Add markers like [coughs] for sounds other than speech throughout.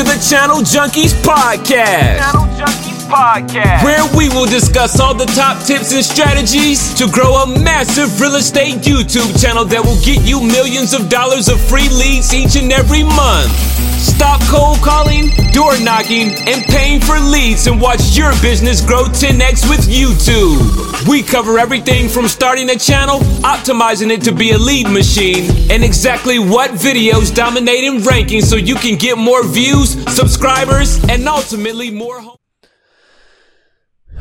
to the Channel Junkies Podcast. Channel Junkies Podcast. Where we will discuss all the top tips and strategies to grow a massive real estate YouTube channel that will get you millions of dollars of free leads each and every month. Stop cold calling, door knocking, and paying for leads and watch your business grow 10x with YouTube. We cover everything from starting a channel, optimizing it to be a lead machine, and exactly what videos dominate in rankings so you can get more views, subscribers, and ultimately more.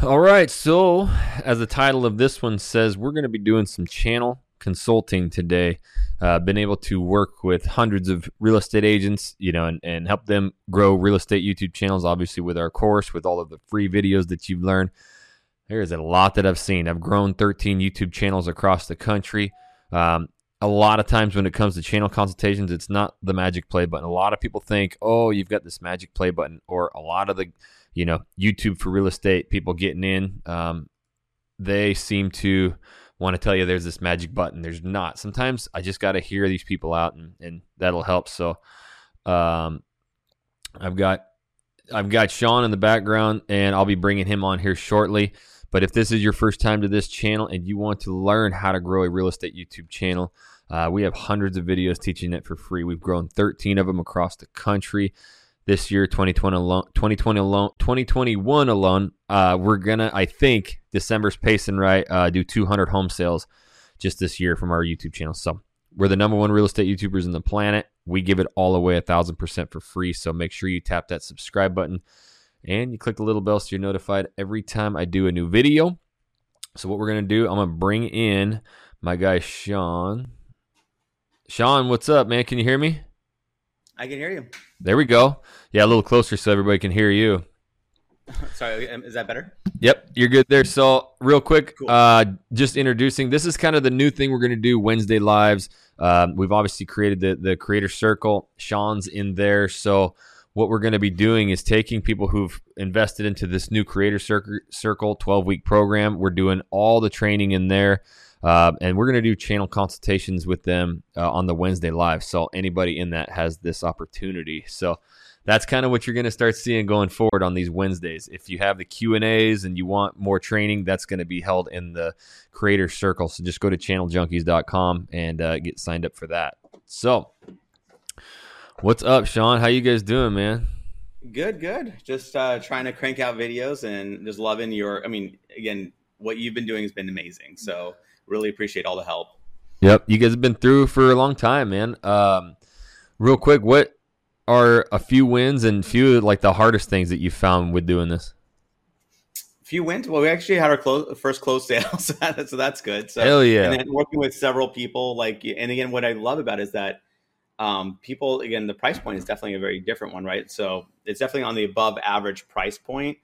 All right, so as the title of this one says, we're going to be doing some channel consulting today. Uh, been able to work with hundreds of real estate agents, you know, and, and help them grow real estate YouTube channels. Obviously, with our course, with all of the free videos that you've learned, there is a lot that I've seen. I've grown 13 YouTube channels across the country. Um, a lot of times when it comes to channel consultations, it's not the magic play button. A lot of people think, oh, you've got this magic play button, or a lot of the you know, YouTube for real estate, people getting in, um, they seem to want to tell you there's this magic button. There's not. Sometimes I just got to hear these people out, and, and that'll help. So, um, I've got I've got Sean in the background, and I'll be bringing him on here shortly. But if this is your first time to this channel and you want to learn how to grow a real estate YouTube channel, uh, we have hundreds of videos teaching it for free. We've grown 13 of them across the country this year 2020 alone 2020 alone 2021 alone uh, we're gonna i think december's pacing right uh, do 200 home sales just this year from our youtube channel. So we're the number one real estate youtubers in the planet. We give it all away a thousand percent for free. So make sure you tap that subscribe button and you click the little bell so you're notified every time i do a new video. So what we're gonna do i'm gonna bring in my guy sean. Sean what's up man? Can you hear me I can hear you. There we go. Yeah, a little closer so everybody can hear you. [laughs] Sorry, um, is that better? Yep, you're good there. So, real quick, cool. uh, just introducing. This is kind of the new thing we're going to do Wednesday lives. Um, we've obviously created the the creator circle. Sean's in there, so what we're going to be doing is taking people who've invested into this new creator circle 12 week program. We're doing all the training in there. Uh, and we're going to do channel consultations with them uh, on the Wednesday live. So anybody in that has this opportunity. So that's kind of what you're going to start seeing going forward on these Wednesdays. If you have the Q and A's and you want more training, that's going to be held in the Creator Circle. So just go to channeljunkies.com and uh, get signed up for that. So, what's up, Sean? How you guys doing, man? Good, good. Just uh, trying to crank out videos and just loving your. I mean, again, what you've been doing has been amazing. So really appreciate all the help. Yep, you guys have been through for a long time, man. Um, real quick, what are a few wins and few like the hardest things that you found with doing this? Few wins. Well, we actually had our close, first close sale, [laughs] so, that, so that's good. So, Hell yeah! And then working with several people, like, and again, what I love about is that um, people, again, the price point is definitely a very different one, right? So it's definitely on the above average price point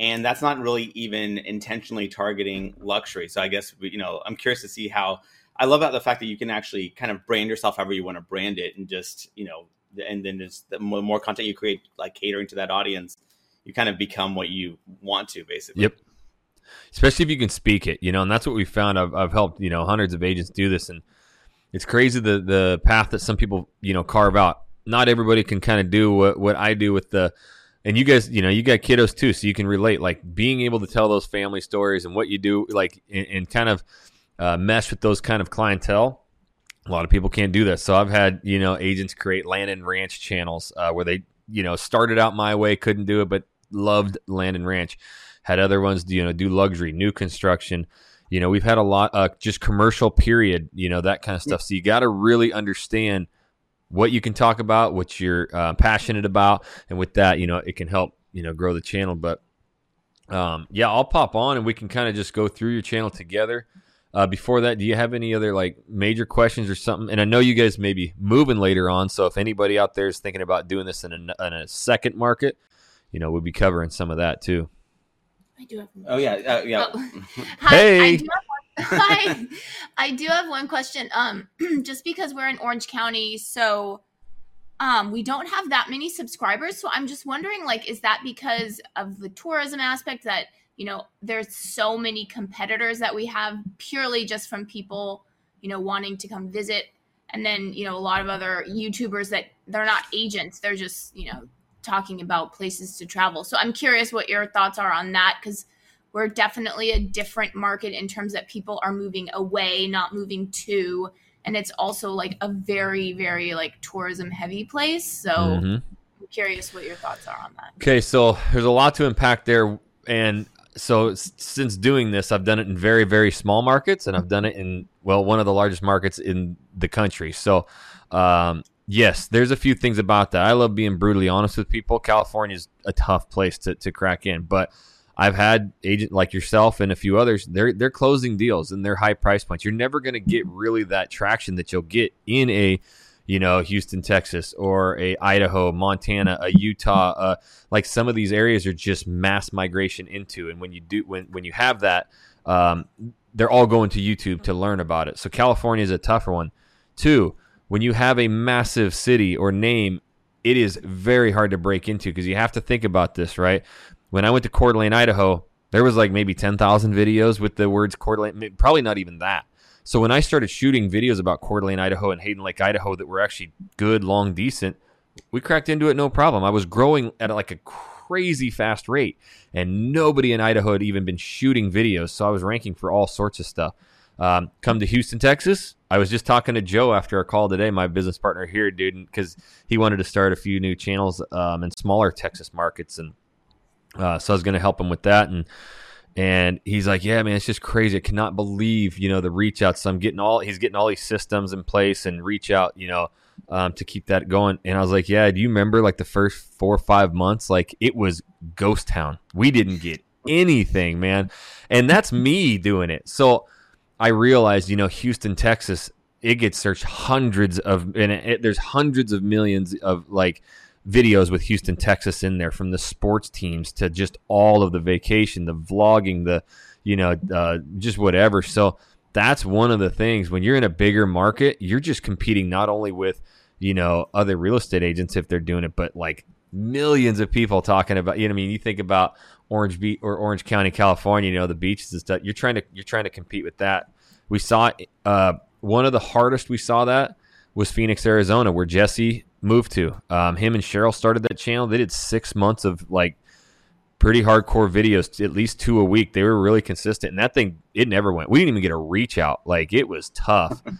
and that's not really even intentionally targeting luxury. So I guess you know I'm curious to see how I love about the fact that you can actually kind of brand yourself however you want to brand it, and just you know, and then just the more content you create, like catering to that audience, you kind of become what you want to, basically. Yep. Especially if you can speak it, you know, and that's what we found. I've, I've helped you know hundreds of agents do this, and it's crazy the the path that some people you know carve out. Not everybody can kind of do what what I do with the and you guys, you know, you got kiddos too, so you can relate. Like being able to tell those family stories and what you do, like, and, and kind of uh, mesh with those kind of clientele. A lot of people can't do that. So I've had you know agents create land and ranch channels uh, where they you know started out my way, couldn't do it, but loved land and ranch. Had other ones, you know, do luxury, new construction. You know, we've had a lot, uh, just commercial period. You know, that kind of stuff. So you got to really understand what you can talk about, what you're uh, passionate about, and with that, you know, it can help you know grow the channel. But um, yeah, I'll pop on and we can kind of just go through your channel together. Uh, before that, do you have any other like major questions or something? And I know you guys may be moving later on, so if anybody out there is thinking about doing this in a, in a second market, you know, we'll be covering some of that too. I do have. Oh yeah, uh, yeah. Oh. [laughs] Hi, hey. I, [laughs] I do have one question. Um, [clears throat] just because we're in Orange County, so um, we don't have that many subscribers. So I'm just wondering, like, is that because of the tourism aspect that you know there's so many competitors that we have purely just from people you know wanting to come visit, and then you know a lot of other YouTubers that they're not agents, they're just you know talking about places to travel. So I'm curious what your thoughts are on that because we're definitely a different market in terms that people are moving away, not moving to. And it's also like a very, very like tourism heavy place. So mm-hmm. I'm curious what your thoughts are on that. Okay, so there's a lot to impact there. And so since doing this, I've done it in very, very small markets and I've done it in, well, one of the largest markets in the country. So, um, yes, there's a few things about that. I love being brutally honest with people. California is a tough place to, to crack in, but I've had agent like yourself and a few others. They're they're closing deals and they're high price points. You're never going to get really that traction that you'll get in a you know Houston, Texas, or a Idaho, Montana, a Utah. Uh, like some of these areas are just mass migration into, and when you do when when you have that, um, they're all going to YouTube to learn about it. So California is a tougher one. Two, when you have a massive city or name, it is very hard to break into because you have to think about this, right? When I went to Coeur d'Alene, Idaho, there was like maybe 10,000 videos with the words Coeur d'Alene, probably not even that. So when I started shooting videos about Coeur d'Alene, Idaho and Hayden Lake, Idaho that were actually good, long, decent, we cracked into it no problem. I was growing at like a crazy fast rate and nobody in Idaho had even been shooting videos. So I was ranking for all sorts of stuff. Um, come to Houston, Texas. I was just talking to Joe after our call today, my business partner here, dude, because he wanted to start a few new channels um, in smaller Texas markets. And uh, so I was going to help him with that, and and he's like, "Yeah, man, it's just crazy. I cannot believe you know the reach out. So I'm getting all he's getting all these systems in place and reach out, you know, um, to keep that going." And I was like, "Yeah, do you remember like the first four or five months? Like it was ghost town. We didn't get anything, man, and that's me doing it. So I realized, you know, Houston, Texas, it gets searched hundreds of, and it, it, there's hundreds of millions of like." Videos with Houston, Texas in there from the sports teams to just all of the vacation, the vlogging, the, you know, uh, just whatever. So that's one of the things when you're in a bigger market, you're just competing not only with, you know, other real estate agents if they're doing it, but like millions of people talking about, you know, I mean, you think about Orange Beach or Orange County, California, you know, the beaches and stuff. You're trying to, you're trying to compete with that. We saw, uh, one of the hardest we saw that was Phoenix, Arizona, where Jesse moved to. Um, him and Cheryl started that channel. They did six months of like pretty hardcore videos, at least two a week. They were really consistent, and that thing it never went. We didn't even get a reach out. Like it was tough. [laughs]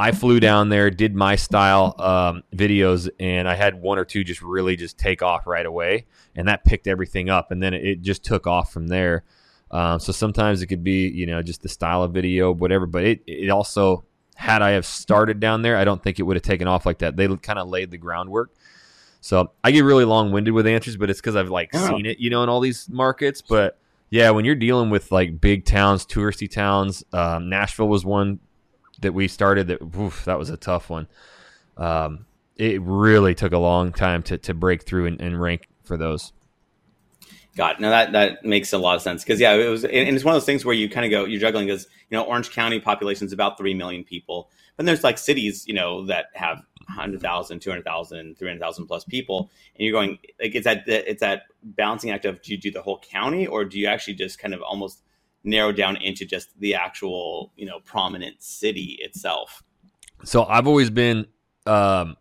I flew down there, did my style um, videos, and I had one or two just really just take off right away, and that picked everything up, and then it just took off from there. Um, so sometimes it could be, you know, just the style of video, whatever. But it it also had I have started down there, I don't think it would have taken off like that. They kind of laid the groundwork. So I get really long winded with answers, but it's because I've like oh. seen it, you know, in all these markets. But yeah, when you're dealing with like big towns, touristy towns, um, Nashville was one that we started. That oof, that was a tough one. Um, it really took a long time to to break through and, and rank for those. God, no, that that makes a lot of sense because yeah, it was, and it's one of those things where you kind of go, you're juggling because you know Orange County population is about three million people, but there's like cities, you know, that have 100,000, 200,000, 300,000 plus people, and you're going like it's that it's that balancing act of do you do the whole county or do you actually just kind of almost narrow down into just the actual you know prominent city itself? So I've always been. Um,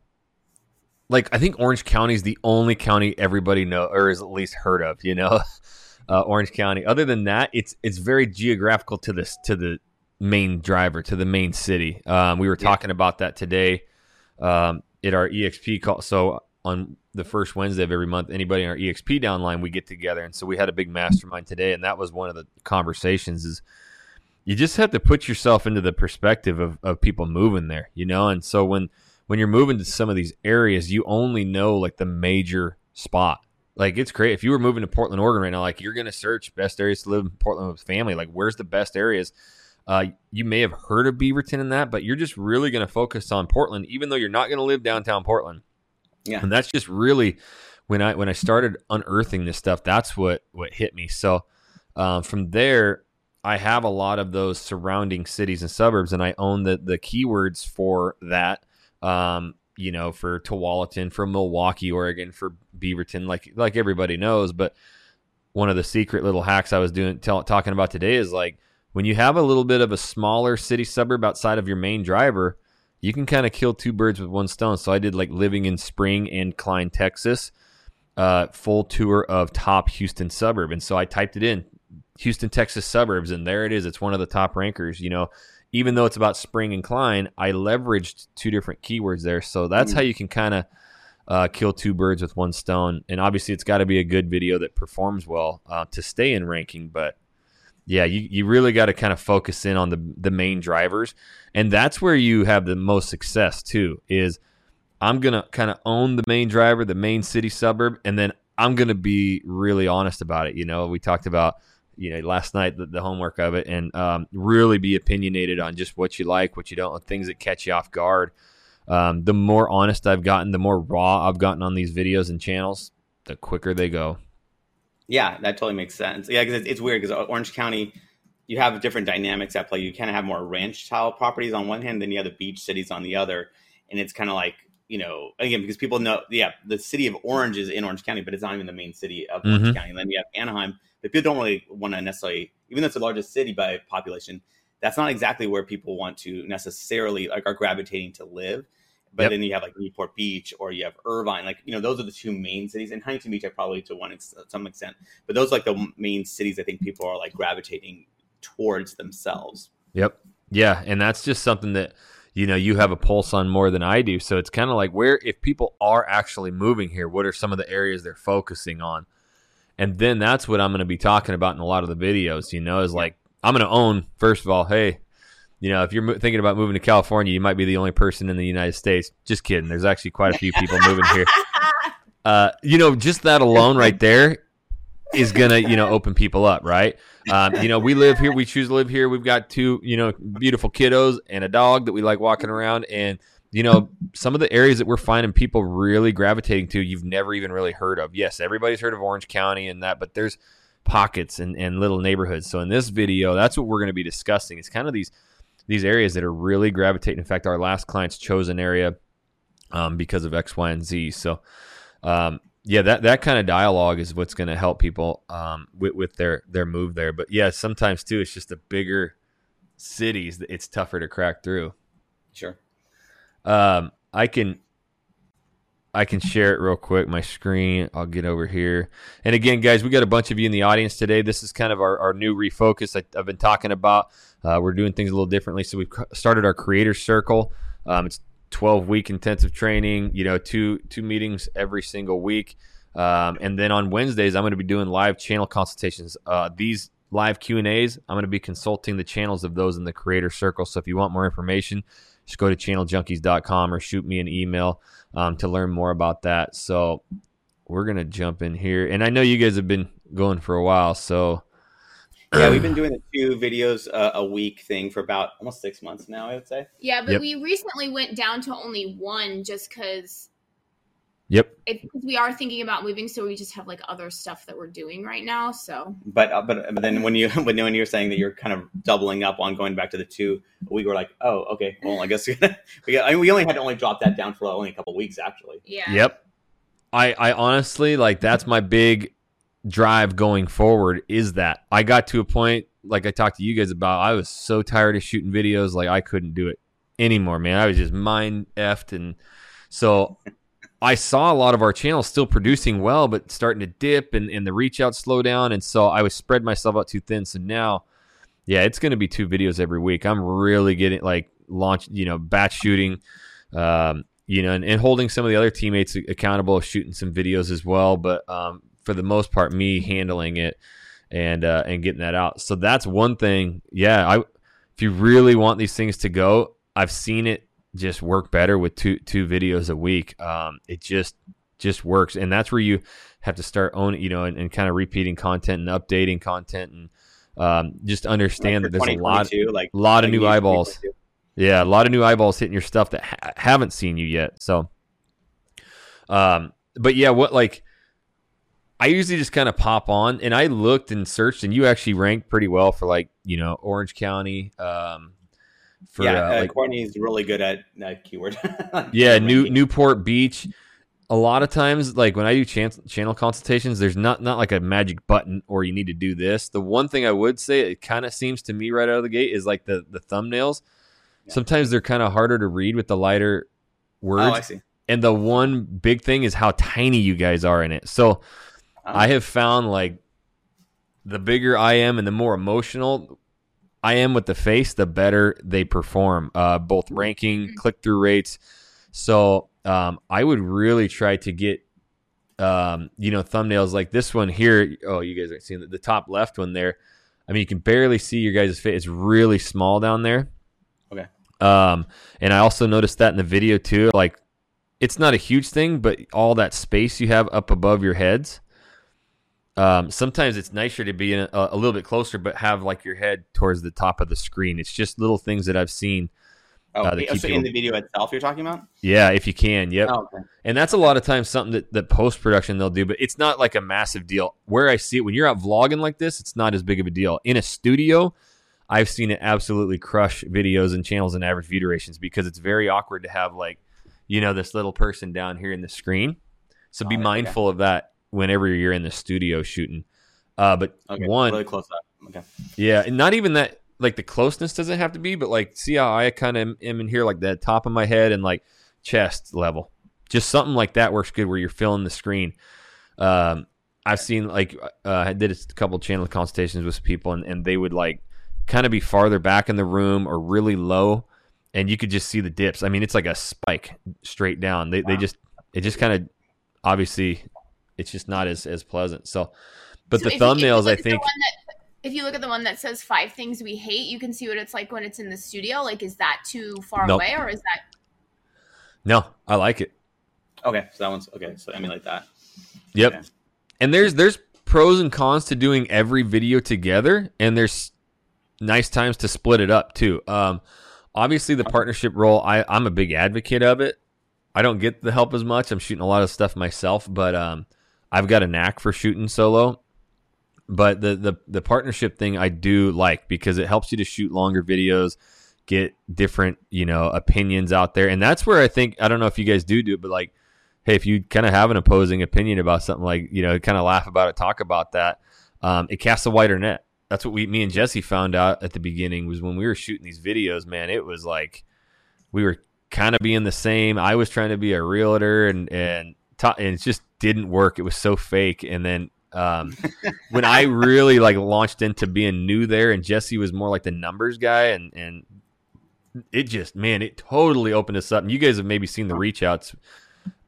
like I think Orange County is the only county everybody know or is at least heard of. You know, [laughs] uh, Orange County. Other than that, it's it's very geographical to this to the main driver to the main city. Um, we were talking yeah. about that today um, at our EXP call. So on the first Wednesday of every month, anybody in our EXP downline, we get together, and so we had a big mastermind today, and that was one of the conversations. Is you just have to put yourself into the perspective of, of people moving there, you know, and so when when you're moving to some of these areas, you only know like the major spot. Like it's great if you were moving to Portland, Oregon right now. Like you're gonna search best areas to live in Portland with family. Like where's the best areas? Uh, you may have heard of Beaverton and that, but you're just really gonna focus on Portland, even though you're not gonna live downtown Portland. Yeah, and that's just really when I when I started unearthing this stuff. That's what what hit me. So um, from there, I have a lot of those surrounding cities and suburbs, and I own the the keywords for that um, you know, for Tualatin, for Milwaukie, Oregon, for Beaverton, like like everybody knows. But one of the secret little hacks I was doing tell, talking about today is like when you have a little bit of a smaller city suburb outside of your main driver, you can kind of kill two birds with one stone. So I did like living in Spring and Klein, Texas. uh, full tour of top Houston suburb, and so I typed it in, Houston, Texas suburbs, and there it is. It's one of the top rankers. You know, even though it's about Spring and Klein, I leveraged two different keywords there, so that's mm. how you can kind of uh, kill two birds with one stone. And obviously, it's got to be a good video that performs well uh, to stay in ranking. But yeah, you, you really got to kind of focus in on the the main drivers, and that's where you have the most success too. Is I'm gonna kind of own the main driver, the main city suburb, and then I'm gonna be really honest about it. You know, we talked about you know last night the, the homework of it, and um, really be opinionated on just what you like, what you don't, things that catch you off guard um, the more honest I've gotten, the more raw I've gotten on these videos and channels, the quicker they go. Yeah, that totally makes sense. Yeah, because it's, it's, weird because Orange County, you have different dynamics at play. You kind of have more ranch style properties on one hand, then you have the beach cities on the other, and it's kind of like you know again because people know yeah the city of Orange is in Orange County, but it's not even the main city of mm-hmm. Orange County. And then you have Anaheim, but people don't really want to necessarily even though it's the largest city by population. That's not exactly where people want to necessarily like are gravitating to live. But yep. then you have like Newport Beach or you have Irvine. Like, you know, those are the two main cities. And Huntington Beach, I probably to one ex- some extent. But those are like the main cities I think people are like gravitating towards themselves. Yep. Yeah. And that's just something that, you know, you have a pulse on more than I do. So it's kind of like where, if people are actually moving here, what are some of the areas they're focusing on? And then that's what I'm going to be talking about in a lot of the videos, you know, is like, I'm going to own, first of all, hey, you know, if you're mo- thinking about moving to California, you might be the only person in the United States. Just kidding. There's actually quite a few people moving here. [laughs] Uh, you know, just that alone right there is gonna, you know, open people up, right? Um, you know, we live here. We choose to live here. We've got two, you know, beautiful kiddos and a dog that we like walking around. And you know, some of the areas that we're finding people really gravitating to, you've never even really heard of. Yes, everybody's heard of Orange County and that, but there's pockets and, and little neighborhoods. So in this video, that's what we're going to be discussing. It's kind of these these areas that are really gravitating. In fact, our last client's chosen area um, because of X, Y, and Z. So, um, yeah, that that kind of dialogue is what's going to help people um, with, with their their move there. But yeah, sometimes too, it's just the bigger cities that it's tougher to crack through. Sure. Um, I can I can share it real quick. My screen. I'll get over here. And again, guys, we got a bunch of you in the audience today. This is kind of our, our new refocus I, have been talking about. Uh, we're doing things a little differently. So we've started our creator circle. Um, it's 12 week intensive training. You know, two two meetings every single week. Um, and then on Wednesdays, I'm going to be doing live channel consultations. Uh, these live Q and A's, I'm going to be consulting the channels of those in the creator circle. So if you want more information, just go to channeljunkies.com or shoot me an email um, to learn more about that. So we're gonna jump in here, and I know you guys have been going for a while, so [clears throat] yeah, we've been doing the two videos uh, a week thing for about almost six months now. I would say. Yeah, but yep. we recently went down to only one just because Yep. Because we are thinking about moving, so we just have like other stuff that we're doing right now. So. But uh, but but then when you [laughs] when when you're saying that you're kind of doubling up on going back to the two, we were like, oh, okay. Well, I guess [laughs] we got, I mean, we only had to only drop that down for only a couple weeks, actually. Yeah. Yep. I I honestly like that's my big drive going forward is that I got to a point like I talked to you guys about. I was so tired of shooting videos, like I couldn't do it anymore, man. I was just mind effed and so I saw a lot of our channels still producing well, but starting to dip and, and the reach out slow down. And so I was spread myself out too thin. So now, yeah, it's going to be two videos every week. I'm really getting like launch, you know, batch shooting, um, you know, and, and, holding some of the other teammates accountable, shooting some videos as well. But um, for the most part, me handling it and uh, and getting that out. So that's one thing. Yeah, I if you really want these things to go, I've seen it just work better with two two videos a week. Um, it just just works, and that's where you have to start owning, you know, and, and kind of repeating content and updating content, and um, just understand like that there's a lot, like a lot of new eyeballs. Yeah, a lot of new eyeballs hitting your stuff that ha- haven't seen you yet. So, um, but yeah, what like I usually just kind of pop on, and I looked and searched, and you actually ranked pretty well for like you know Orange County, um, for, yeah, uh, like, Courtney's really good at that keyword. [laughs] yeah, New Newport Beach. A lot of times, like when I do channel channel consultations, there's not not like a magic button or you need to do this. The one thing I would say, it kind of seems to me right out of the gate, is like the the thumbnails. Yeah. Sometimes they're kind of harder to read with the lighter words. Oh, I see. and the one big thing is how tiny you guys are in it. So I have found like the bigger I am and the more emotional I am with the face, the better they perform, uh, both ranking, click through rates. So um, I would really try to get, um, you know, thumbnails like this one here. Oh, you guys are seeing the, the top left one there. I mean, you can barely see your guys' face. It's really small down there. Okay. Um, and I also noticed that in the video too. Like, it's not a huge thing, but all that space you have up above your heads. Um, sometimes it's nicer to be a, a, little bit closer, but have like your head towards the top of the screen. It's just little things that I've seen. Oh, uh, so people... in the video itself, you're talking about? Yeah, if you can, yep. Oh, okay. And that's a lot of times something that, that post production they'll do, but it's not like a massive deal. Where I see it when you're out vlogging like this, it's not as big of a deal. In a studio, I've seen it absolutely crush videos and channels and average view durations because it's very awkward to have like, you know, this little person down here in the screen. So be oh, mindful okay. of that whenever you're in the studio shooting. Uh, but okay, one really close up. Okay. Yeah, and not even that. Like the closeness doesn't have to be, but like see how I kind of am in here, like the top of my head and like chest level. Just something like that works good where you're filling the screen. Um, I've seen like uh, I did a couple channel consultations with people, and, and they would like kind of be farther back in the room or really low, and you could just see the dips. I mean, it's like a spike straight down. They wow. they just it just kind of obviously it's just not as as pleasant. So, but so the thumbnails, you, I think. That, if you look at the one that says five things we hate, you can see what it's like when it's in the studio. Like, is that too far nope. away, or is that? No, I like it. Okay, so that one's okay. So emulate that. Yep. Okay. And there's there's pros and cons to doing every video together, and there's nice times to split it up too. Um, obviously, the partnership role, I, I'm a big advocate of it. I don't get the help as much. I'm shooting a lot of stuff myself, but um, I've got a knack for shooting solo. But the, the the partnership thing I do like because it helps you to shoot longer videos, get different you know opinions out there, and that's where I think I don't know if you guys do do it, but like, hey, if you kind of have an opposing opinion about something, like you know, kind of laugh about it, talk about that, um, it casts a wider net. That's what we, me and Jesse found out at the beginning was when we were shooting these videos. Man, it was like we were kind of being the same. I was trying to be a realtor, and and ta- and it just didn't work. It was so fake. And then um, when I really like launched into being new there, and Jesse was more like the numbers guy, and and it just man, it totally opened us up. And you guys have maybe seen the reach outs.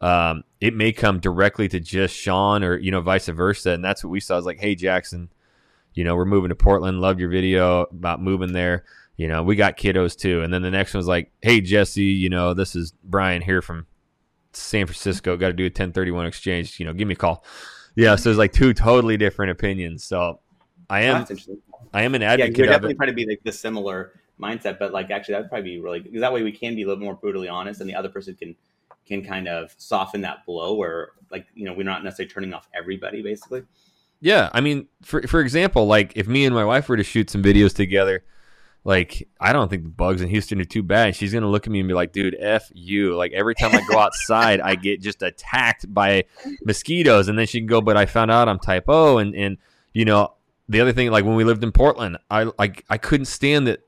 Um, it may come directly to just Sean, or you know, vice versa, and that's what we saw. Is like, hey, Jackson, you know, we're moving to Portland. Loved your video about moving there you know, we got kiddos too. And then the next one was like, hey, Jesse, you know, this is Brian here from San Francisco. Got to do a 1031 exchange. You know, give me a call. Yeah, so it's like two totally different opinions. So I am, I am an advocate. Yeah, you're definitely trying to be like the similar mindset, but like actually that'd probably be really because that way we can be a little more brutally honest, and the other person can can kind of soften that blow, where like you know we're not necessarily turning off everybody, basically. Yeah, I mean, for for example, like if me and my wife were to shoot some videos together like I don't think the bugs in Houston are too bad. She's gonna look at me and be like, "Dude, f you!" Like every time I go [laughs] outside, I get just attacked by mosquitoes, and then she can go, "But I found out I'm type O," and and you know the other thing, like when we lived in Portland, I like I couldn't stand that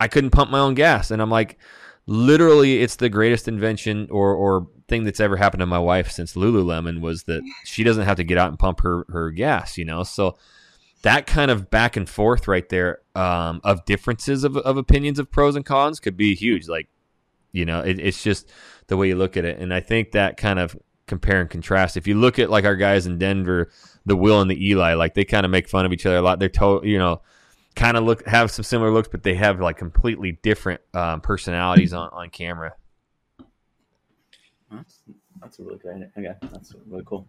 I couldn't pump my own gas, and I'm like, literally, it's the greatest invention or or thing that's ever happened to my wife since Lululemon was that she doesn't have to get out and pump her her gas, you know, so that kind of back and forth right there um, of differences of, of opinions of pros and cons could be huge. Like, you know, it, it's just the way you look at it. And I think that kind of compare and contrast. If you look at like our guys in Denver, the Will and the Eli, like they kind of make fun of each other a lot. They're to, you know, kind of look have some similar looks, but they have like completely different um, personalities on, on camera. That's, that's a really great. Okay, that's really cool.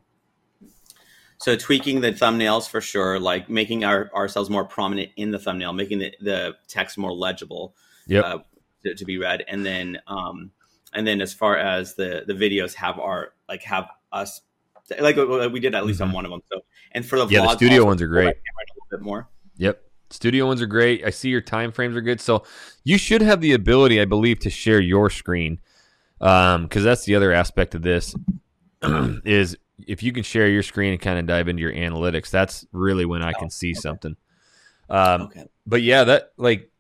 So tweaking the thumbnails for sure, like making our ourselves more prominent in the thumbnail, making the, the text more legible yep. uh, to, to, be read, and then um, and then as far as the the videos have our like have us like we did at least mm-hmm. on one of them. So and for the yeah, vlogs, the studio ones are great. A little bit more. Yep. Studio ones are great. I see your time frames are good. So you should have the ability, I believe, to share your screen. Um, because that's the other aspect of this [clears throat] is if you can share your screen and kind of dive into your analytics, that's really when I can oh, see okay. something. Um, okay. But yeah, that like,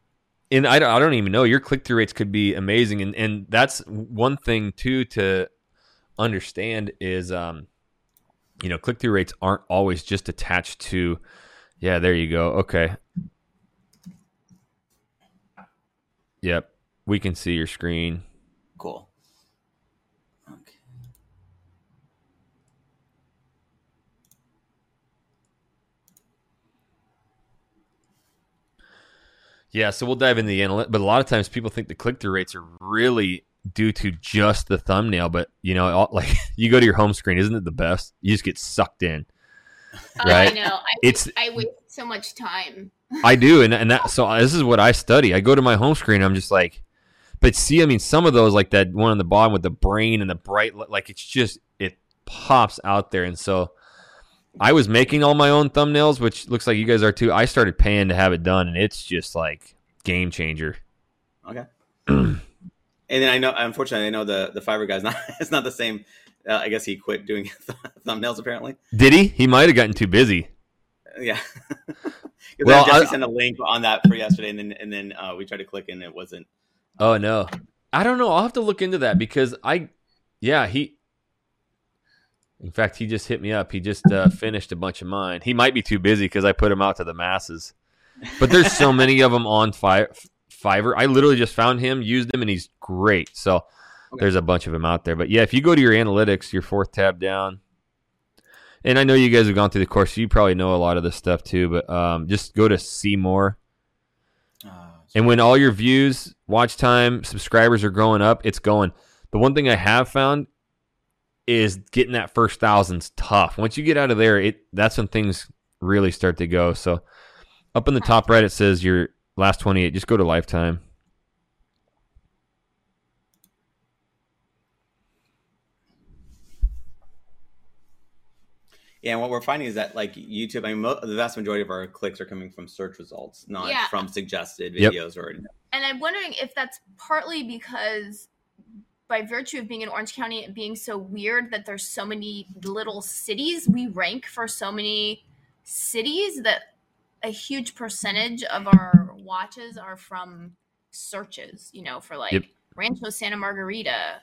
and I don't, I don't even know your click through rates could be amazing, and and that's one thing too to understand is, um, you know, click through rates aren't always just attached to. Yeah, there you go. Okay. Yep, we can see your screen. Cool. Yeah, so we'll dive into the analytics, but a lot of times people think the click through rates are really due to just the thumbnail. But you know, all, [laughs] like you go to your home screen, isn't it the best? You just get sucked in. Oh, right? I know. I, It's- I waste so much time. [laughs] I do, and and that so uh, this is what I study. I go to my home screen, I'm just like, but see, I mean, some of those like that one on the bottom with the brain and the bright, like it's just it pops out there, and so. I was making all my own thumbnails, which looks like you guys are too. I started paying to have it done, and it's just like game changer. Okay. [clears throat] and then I know, unfortunately, I know the the Fiverr guy's [laughs] not. It's not the same. Uh, I guess he quit doing [laughs] thumbnails. Apparently, Did he? He might have gotten too busy. Yeah. [laughs] Well, Jesse I- sent a link on that for yesterday, and then and then uh, we tried to click, and it wasn't. Oh no, I don't know. I'll have to look into that because I, yeah, he. In fact, he just hit me up. He just uh, [laughs] finished a bunch of mine. He might be too busy because I put him out to the masses. But there's so many of them on Fi- Fiverr. I literally just found him, used him, and he's great. So Okay. there's a bunch of them out there. But yeah, if you go to your analytics, your fourth tab down, and I know you guys have gone through the course, so you probably know a lot of this stuff too. But um, just go to see more. Uh, And when all your views, watch time, subscribers are growing up, it's going. The one thing I have found is getting that first thousand's tough. Once you get out of there, it that's when things really start to go. So up in the top right it says your last 28. Just go to lifetime. yeah, and what we're finding is that like YouTube, I mean, mo- the vast majority of our clicks are coming from search results, not Yeah. from suggested Yep. videos or. And I'm wondering if that's partly because by virtue of being in Orange County and being so weird that there's so many little cities, we rank for so many cities that a huge percentage of our watches are from searches, you know, for like Yep. Rancho Santa Margarita,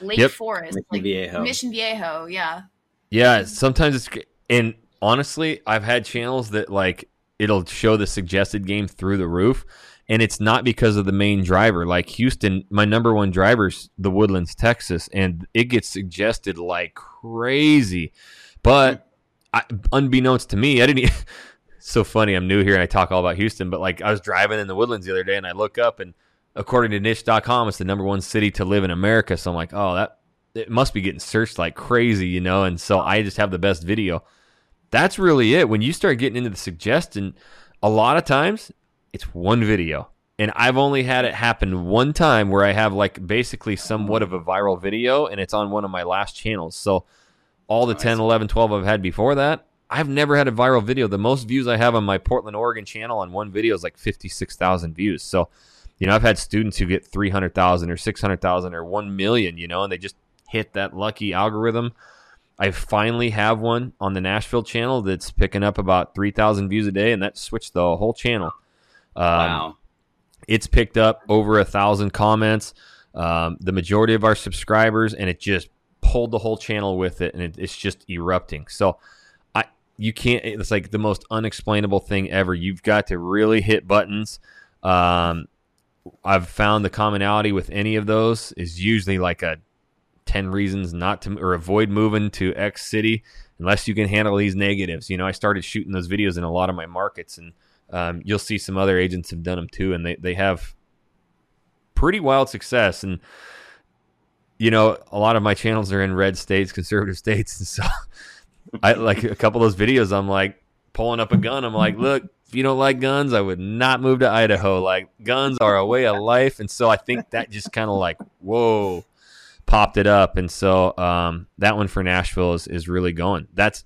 Lake Yep. Forest, Mission like Viejo. Mission Viejo, yeah. Yeah, sometimes it's and honestly, I've had channels that like it'll show the suggested game through the roof, and it's not because of the main driver. Like Houston, my number one driver's the Woodlands, Texas, and it gets suggested like crazy. But I, unbeknownst to me, I didn't. [laughs] so funny. I'm new here and I talk all about Houston, but like I was driving in the Woodlands the other day and I look up and according to niche.com, it's the number one city to live in America. So I'm like, oh, that it must be getting searched like crazy, you know? And so I just have the best video. That's really it. When you start getting into the suggestion, a lot of times it's one video. And I've only had it happen one time where I have like basically somewhat of a viral video and it's on one of my last channels. So all the Nice. 10, 11, 12 I've had before that, I've never had a viral video. The most views I have on my Portland, Oregon channel on one video is like 56,000 views. So, you know, I've had students who get 300,000 or 600,000 or 1 million, you know, and they just hit that lucky algorithm. I finally have one on the Nashville channel that's picking up about 3,000 views a day, and that switched the whole channel. Um, wow. it's picked up over a thousand comments. Um, the majority of our subscribers, and it just pulled the whole channel with it, and it, it's just erupting. So, I you can't. It's like the most unexplainable thing ever. You've got to really hit buttons. Um, I've found the commonality with any of those is usually like a 10 reasons not to or avoid moving to X city unless you can handle these negatives. You know, I started shooting those videos in a lot of my markets, and um, you'll see some other agents have done them too, and they, they have pretty wild success. And, you know, a lot of my channels are in red states, conservative [laughs] states. And so I like a couple of those videos, I'm like pulling up a gun. I'm like, look, if you don't like guns, I would not move to Idaho. Like, guns are a way of life. And so I think that just kind of like, whoa popped it up. And so um, that one for Nashville is, is really going. That's,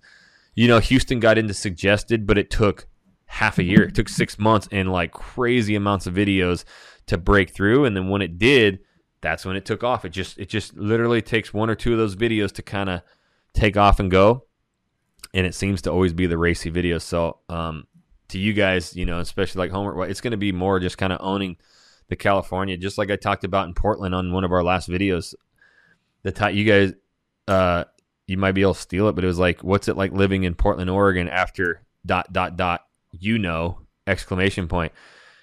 you know, Houston got into suggested, but it took half a year. It took six months and like crazy amounts of videos to break through. And then when it did, that's when it took off. It just, it just literally takes one or two of those videos to kind of take off and go. And it seems to always be the racy videos. So, um, to you guys, you know, especially like Homer, it's going to be more just kind of owning the California, just like I talked about in Portland on one of our last videos the time you guys uh you might be able to steal it, but it was like, what's it like living in Portland, Oregon after dot dot dot you know exclamation point.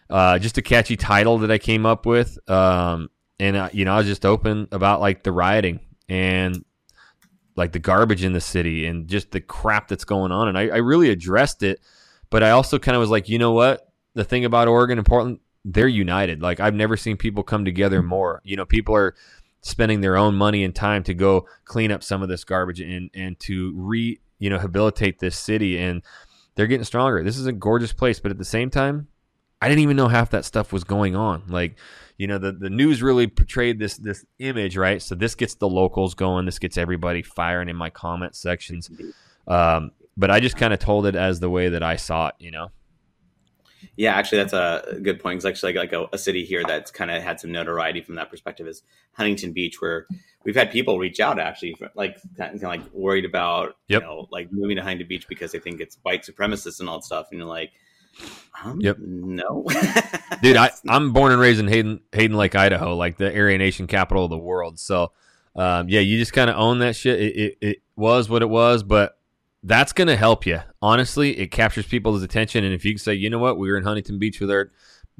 Uh, just a catchy title that I came up with. Um, and uh, you know, I was just open about like the rioting and like the garbage in the city and just the crap that's going on. And I, I really addressed it, but I also kind of was like, you know what? The thing about Oregon and Portland, they're united. Like I've never seen people come together more. You know, people are spending their own money and time to go clean up some of this garbage and and to re you know habilitate this city and they're getting stronger. This is a gorgeous place, but at the same time, I didn't even know half that stuff was going on. Like, you know, the, the news really portrayed this this image, right? So this gets the locals going. This gets everybody firing in my comment sections. Um, but I just kind of told it as the way that I saw it, you know. Yeah, actually, that's a good point. It's actually like a, a city here that's kind of had some notoriety from that perspective is Huntington Beach, where we've had people reach out actually, like kind of like worried about yep. you know like moving to Huntington Beach because they think it's white supremacist and all that stuff, and you're like, um, yep, no, [laughs] dude, I, I'm born and raised in Hayden Hayden Lake, Idaho, like the Aryan Nation capital of the world. So, um, yeah, you just kind of own that shit. It, it, it was what it was, but that's going to help you. Honestly, it captures people's attention. And if you can say, you know what, we were in Huntington Beach with our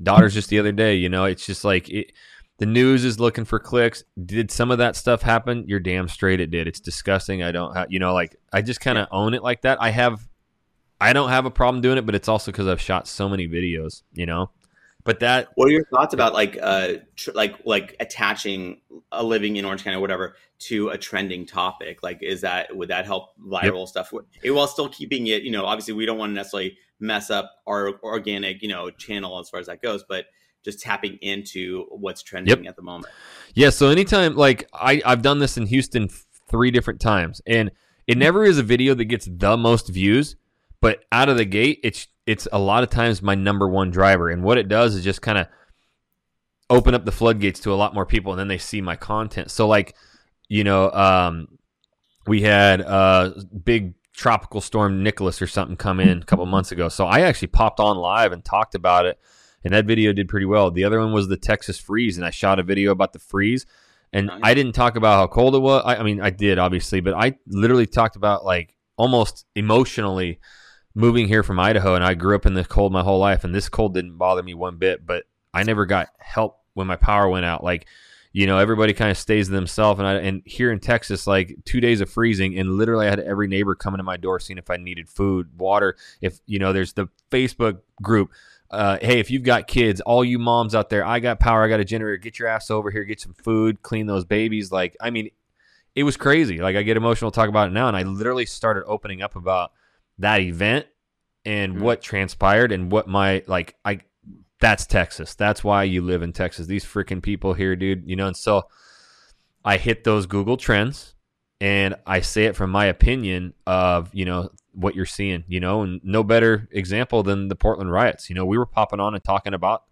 daughters just the other day, you know, it's just like it, the news is looking for clicks. Did some of that stuff happen? You're damn straight it did. It's disgusting. I don't have, you know, like I just kind of yeah. own it like that. I have, I don't have a problem doing it, but it's also because I've shot so many videos, you know. But that. What are your thoughts about like, uh, tr- like, like attaching a living in Orange County or whatever to a trending topic? Like, is that would that help viral yep. stuff? It, while still keeping it, you know, obviously we don't want to necessarily mess up our organic, you know, channel as far as that goes, but just tapping into what's trending yep. at the moment. Yeah. So anytime, like I I've done this in Houston three different times, and it never is a video that gets the most views, but out of the gate, it's it's a lot of times my number one driver, and what it does is just kind of open up the floodgates to a lot more people, and then they see my content. So like you know, um, we had a big tropical storm Nicholas or something come in a couple months ago. So I actually popped on live and talked about it, and that video did pretty well. The other one was the Texas freeze, and I shot a video about the freeze. And nice. I didn't talk about how cold it was. I, I mean, I did obviously, but I literally talked about like almost emotionally moving here from Idaho, and I grew up in the cold my whole life, and this cold didn't bother me one bit. But I never got help when my power went out. Like you know, everybody kind of stays to themselves. And I, and here in Texas, like two days of freezing, and literally I had every neighbor coming to my door seeing if I needed food, water. If you know, there's the Facebook group. Uh, hey, if you've got kids, all you moms out there, I got power, I got a generator. Get your ass over here, get some food, clean those babies. Like, I mean, it was crazy. Like, I get emotional talk about it now, and I literally started opening up about that event and mm-hmm. what transpired and what my like I that's Texas. That's why you live in Texas. These freaking people here, dude. You know, and so I hit those Google trends and I say it from my opinion of, you know, what you're seeing, you know, and no better example than the Portland riots. You know, we were popping on and talking about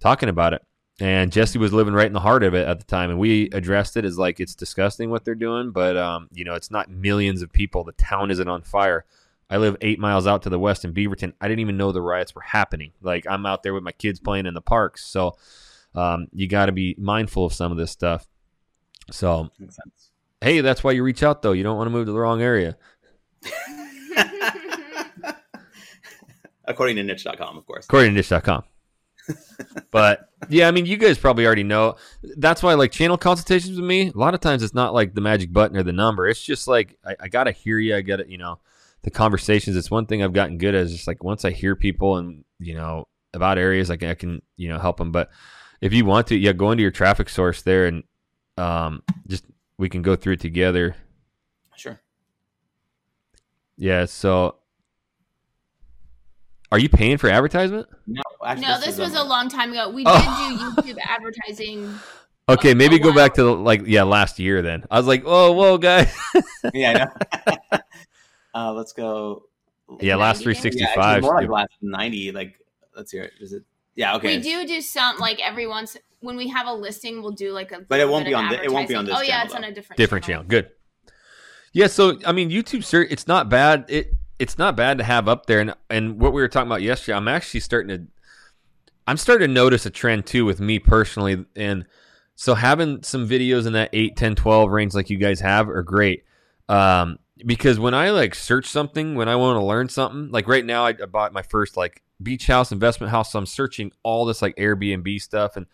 talking about it. And Jesse was living right in the heart of it at the time, and we addressed it as like it's disgusting what they're doing, but um, you know, it's not millions of people. The town isn't on fire. I live eight miles out to the west in Beaverton. I didn't even know the riots were happening. Like I'm out there with my kids playing in the parks. So um, you got to be mindful of some of this stuff. So, hey, that's why you reach out though. You don't want to move to the wrong area. [laughs] According to niche.com, of course. According to niche.com. [laughs] but yeah, I mean, you guys probably already know. That's why, like, channel consultations with me, a lot of times it's not like the magic button or the number. It's just like, I, I got to hear you. I got to, you know, the conversations. It's one thing I've gotten good at. Is just like once I hear people and you know about areas, I can, I can you know help them. But if you want to, yeah, go into your traffic source there and um, just we can go through it together. Sure. Yeah. So, are you paying for advertisement? No, actually, no. This, this was a long time ago. We oh. did [laughs] do YouTube advertising. [laughs] Okay, maybe go back to like yeah last year then. I was like, oh whoa, guys. [laughs] yeah, I know. Uh, let's go. Yeah, last 365. Yeah, more like last 90. Like, let's hear it. Is it? Yeah, okay. We do do some like every once when we have a listing, we'll do like a. But it won't be on. The, it won't be on this. Oh yeah, channel, it's though. on a different different channel. channel. Good. Yeah, so I mean, YouTube search. It's not bad. It it's not bad to have up there. And and what we were talking about yesterday, I'm actually starting to. I'm starting to notice a trend too with me personally, and so having some videos in that 8, 10, 12 range like you guys have are great. Um, because when I like search something, when I want to learn something, like right now, I, I bought my first like beach house, investment house. So I'm searching all this like Airbnb stuff and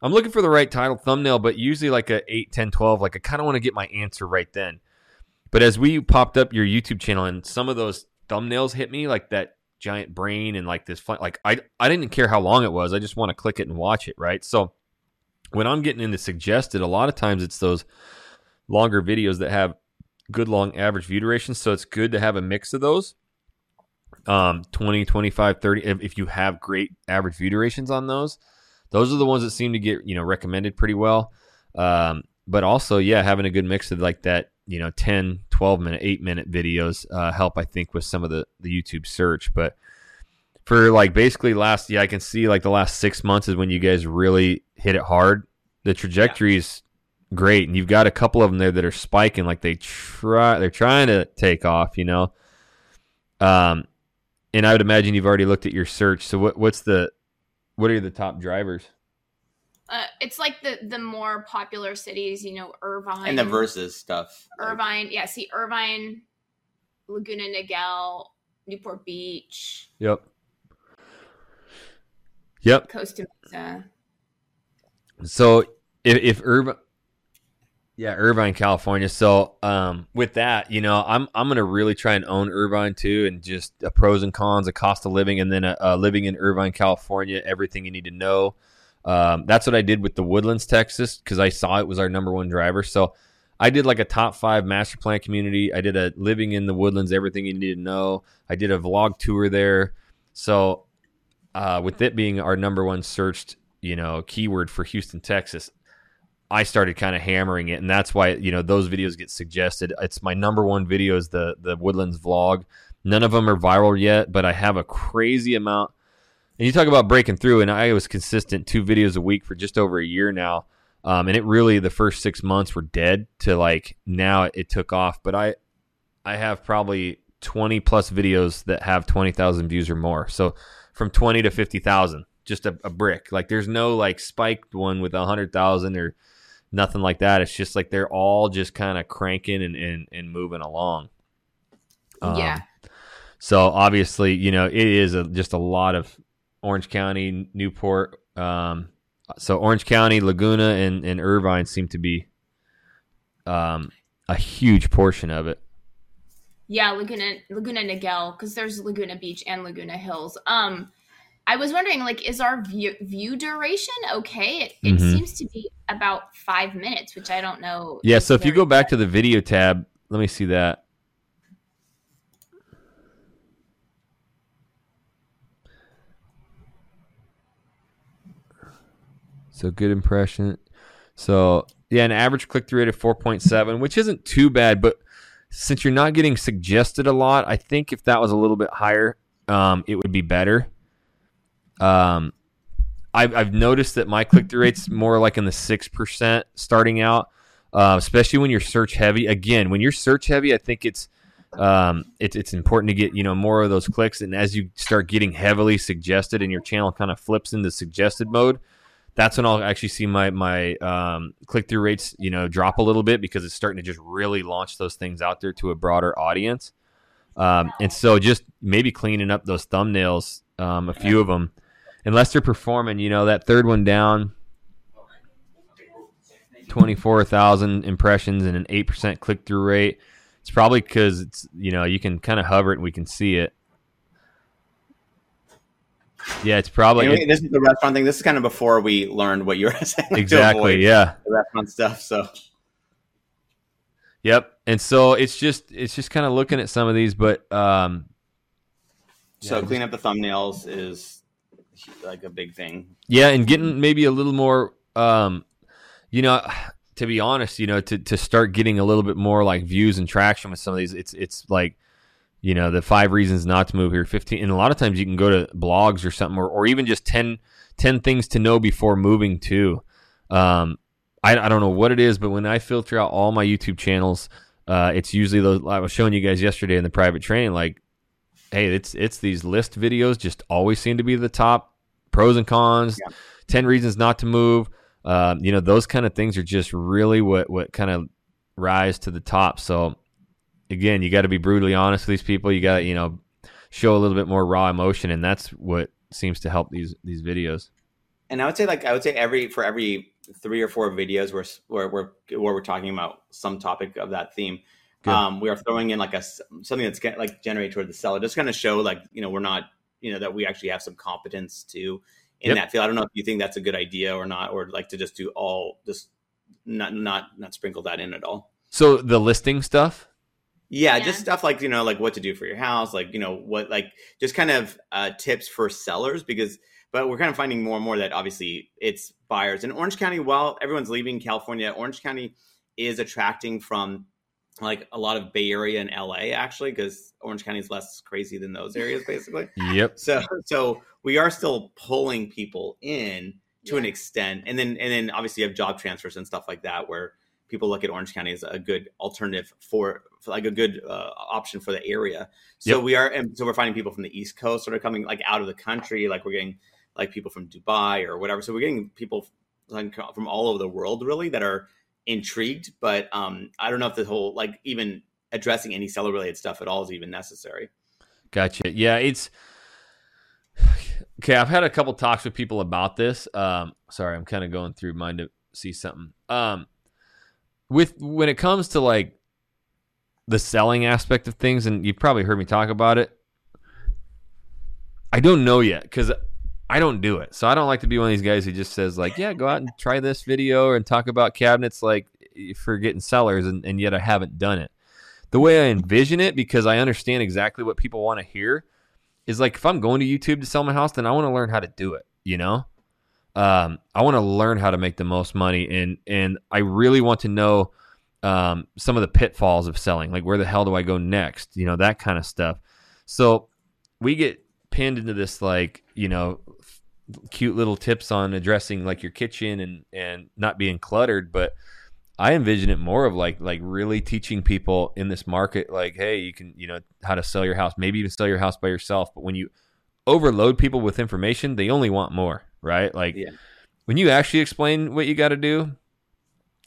I'm looking for the right title thumbnail, but usually like a 8, 10, 12, like I kind of want to get my answer right then. But as we popped up your YouTube channel and some of those thumbnails hit me, like that giant brain and like this, like I, I didn't care how long it was. I just want to click it and watch it, right? So when I'm getting into suggested, a lot of times it's those longer videos that have good long average view durations. So it's good to have a mix of those. Um, 20, 25, 30. If, if you have great average view durations on those, those are the ones that seem to get, you know, recommended pretty well. Um, but also, yeah, having a good mix of like that, you know, 10, 12 minute, eight minute videos uh, help, I think, with some of the, the YouTube search. But for like basically last, yeah, I can see like the last six months is when you guys really hit it hard. The trajectory is great, and you've got a couple of them there that are spiking, like they try, they're trying to take off, you know. Um, and I would imagine you've already looked at your search. So what, what's the, what are the top drivers? Uh, it's like the the more popular cities, you know, Irvine and the versus stuff. Irvine, yeah. See, Irvine, Laguna Niguel, Newport Beach. Yep. Yep. Costa Mesa. So if, if Irvine, yeah, Irvine, California. So um, with that, you know, I'm I'm gonna really try and own Irvine too, and just a pros and cons, a cost of living, and then a, a living in Irvine, California, everything you need to know. Um, that's what I did with the Woodlands, Texas, because I saw it was our number one driver. So I did like a top five master plan community. I did a living in the Woodlands, everything you need to know. I did a vlog tour there. So uh, with it being our number one searched, you know, keyword for Houston, Texas, I started kind of hammering it, and that's why you know those videos get suggested. It's my number one video is the the Woodlands vlog. None of them are viral yet, but I have a crazy amount. And you talk about breaking through, and I was consistent two videos a week for just over a year now. Um, and it really the first six months were dead to like now it, it took off. But I I have probably twenty plus videos that have twenty thousand views or more. So from twenty to fifty thousand, just a, a brick. Like there's no like spiked one with a hundred thousand or nothing like that. It's just like they're all just kind of cranking and, and, and moving along. Um, yeah. So obviously, you know, it is a, just a lot of Orange County, Newport. Um, so Orange County, Laguna, and, and Irvine seem to be um, a huge portion of it. Yeah, Laguna Laguna Niguel, because there's Laguna Beach and Laguna Hills. Um, I was wondering, like, is our view, view duration okay? It, it mm-hmm. seems to be about five minutes, which I don't know. Yeah, so if you go back to the video tab, let me see that. So good impression. So yeah, an average click through rate of 4.7, which isn't too bad, but since you're not getting suggested a lot, I think if that was a little bit higher, um, it would be better. Um, I've, I've noticed that my click through rate's more like in the six percent starting out, uh, especially when you're search heavy. Again, when you're search heavy, I think it's um, it's it's important to get you know more of those clicks. And as you start getting heavily suggested, and your channel kind of flips into suggested mode, that's when I'll actually see my my um, click through rates you know drop a little bit because it's starting to just really launch those things out there to a broader audience. Um, and so just maybe cleaning up those thumbnails, um, a few of them unless they're performing, you know, that third one down, 24,000 impressions and an 8% click through rate. It's probably because it's, you know, you can kind of hover it and we can see it. Yeah, it's probably. Anyway, this is the restaurant thing. This is kind of before we learned what you were [laughs] saying. Exactly. Yeah. The restaurant stuff. So. Yep. And so it's just it's just kind of looking at some of these, but um. So yeah, clean up the thumbnails is like a big thing. Yeah, and getting maybe a little more, um, you know, to be honest, you know, to to start getting a little bit more like views and traction with some of these, it's it's like, you know, the five reasons not to move here, fifteen, and a lot of times you can go to blogs or something, or or even just 10, 10 things to know before moving to. Um, I I don't know what it is, but when I filter out all my YouTube channels. Uh, it's usually those I was showing you guys yesterday in the private training. Like hey, it's it's these list videos just always seem to be the top pros and cons, yeah. ten reasons not to move. Um, you know, those kind of things are just really what what kind of rise to the top. So again, you got to be brutally honest with these people. You got to you know show a little bit more raw emotion, and that's what seems to help these these videos. And I would say like I would say every for every three or four videos where where we're where we're talking about some topic of that theme. Um, we are throwing in like a something that's like generated toward the seller, just kind of show like you know we're not you know that we actually have some competence to in yep. that field. I don't know if you think that's a good idea or not, or like to just do all just not not not sprinkle that in at all. So the listing stuff. Yeah, yeah, just stuff like you know like what to do for your house, like you know what like just kind of uh, tips for sellers because. But we're kind of finding more and more that obviously it's buyers in Orange County. While everyone's leaving California, Orange County is attracting from like a lot of Bay Area and LA actually, because Orange County is less crazy than those areas basically. yep. So so we are still pulling people in to yeah. an extent, and then and then obviously you have job transfers and stuff like that where people look at Orange County as a good alternative for, for like a good uh, option for the area. So yep. we are, and so we're finding people from the East Coast sort of coming like out of the country, like we're getting like people from Dubai or whatever. So we're getting people from all over the world really that are intrigued, but um, I don't know if the whole like even addressing any seller related stuff at all is even necessary. Gotcha. Yeah, it's okay. I've had a couple talks with people about this. Um, sorry, I'm kind of going through mine to see something. Um, with when it comes to like the selling aspect of things, and you've probably heard me talk about it. I don't know yet because I don't do it. So I don't like to be one of these guys who just says like, yeah, go out and try this video and talk about cabinets like for getting sellers, and, and yet I haven't done it. The way I envision it, because I understand exactly what people want to hear, is like if I'm going to YouTube to sell my house, then I want to learn how to do it. You know, um, I want to learn how to make the most money, and and I really want to know um, some of the pitfalls of selling. Like where the hell do I go next? You know that kind of stuff. So we get pinned into this like you know cute little tips on addressing like your kitchen and and not being cluttered but i envision it more of like like really teaching people in this market like hey you can you know how to sell your house maybe even sell your house by yourself but when you overload people with information they only want more right like yeah. when you actually explain what you got to do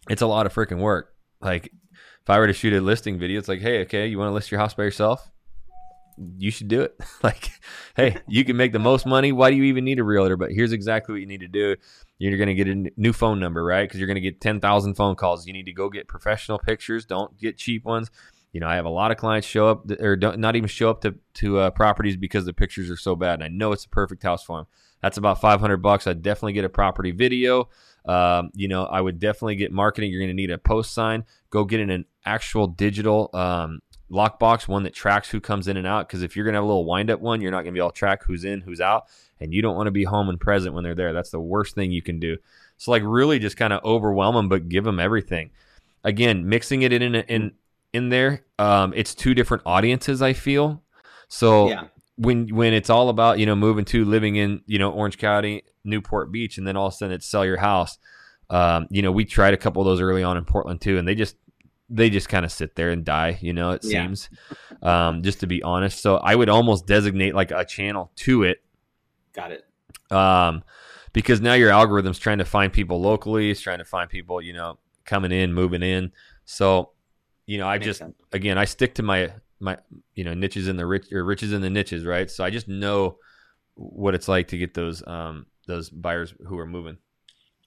it's a lot of freaking work like if i were to shoot a listing video it's like hey okay you want to list your house by yourself you should do it. [laughs] like, hey, you can make the most money. Why do you even need a realtor? But here's exactly what you need to do. You're going to get a new phone number, right? Because you're going to get 10,000 phone calls. You need to go get professional pictures. Don't get cheap ones. You know, I have a lot of clients show up or don't, not even show up to, to uh, properties because the pictures are so bad. And I know it's a perfect house for them. That's about 500 bucks. I'd definitely get a property video. Um, you know, I would definitely get marketing. You're going to need a post sign. Go get in an actual digital um, lockbox, one that tracks who comes in and out. Because if you're gonna have a little wind up one, you're not gonna be able to track who's in, who's out, and you don't want to be home and present when they're there. That's the worst thing you can do. So like really just kind of overwhelm them, but give them everything. Again, mixing it in in in there. Um, it's two different audiences. I feel so. Yeah. When when it's all about you know moving to living in you know Orange County, Newport Beach, and then all of a sudden it's sell your house. Um, you know, we tried a couple of those early on in Portland too, and they just they just kind of sit there and die, you know, it yeah. seems. Um, just to be honest. So I would almost designate like a channel to it. Got it. Um, because now your algorithm's trying to find people locally, it's trying to find people, you know, coming in, moving in. So, you know, I Makes just sense. again I stick to my my you know niches in the rich or riches in the niches, right? So I just know what it's like to get those um those buyers who are moving.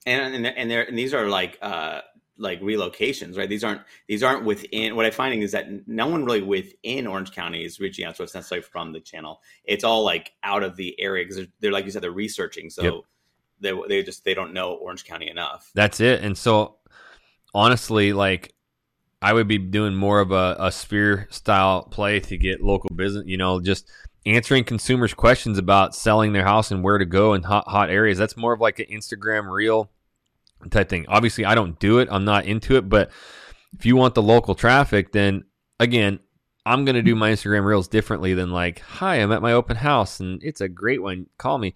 And and and, and these are like uh like relocations, right? These aren't these aren't within. What I'm finding is that no one really within Orange County is reaching out to us necessarily from the channel. It's all like out of the area because they're, they're, like you said, they're researching, so yep. they they just they don't know Orange County enough. That's it. And so honestly, like I would be doing more of a, a sphere style play to get local business. You know, just answering consumers' questions about selling their house and where to go in hot hot areas. That's more of like an Instagram reel type thing. Obviously, I don't do it. I'm not into it. But if you want the local traffic, then again, I'm going to do my Instagram reels differently than like, hi, I'm at my open house and it's a great one. Call me.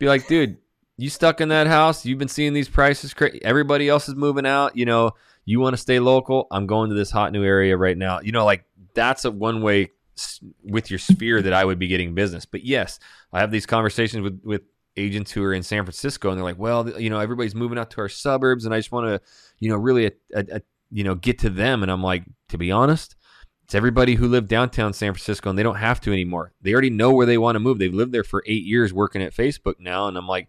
Be like, dude, you stuck in that house. You've been seeing these prices. Cra- Everybody else is moving out. You know, you want to stay local. I'm going to this hot new area right now. You know, like that's a one way with your sphere that I would be getting business. But yes, I have these conversations with, with agents who are in San Francisco, and they're like, well, you know, everybody's moving out to our suburbs, and I just want to, you know, really, a, a, a, you know, get to them. And I'm like, to be honest, it's everybody who lived downtown San Francisco, and they don't have to anymore. They already know where they want to move. They've lived there for eight years working at Facebook now, and I'm like,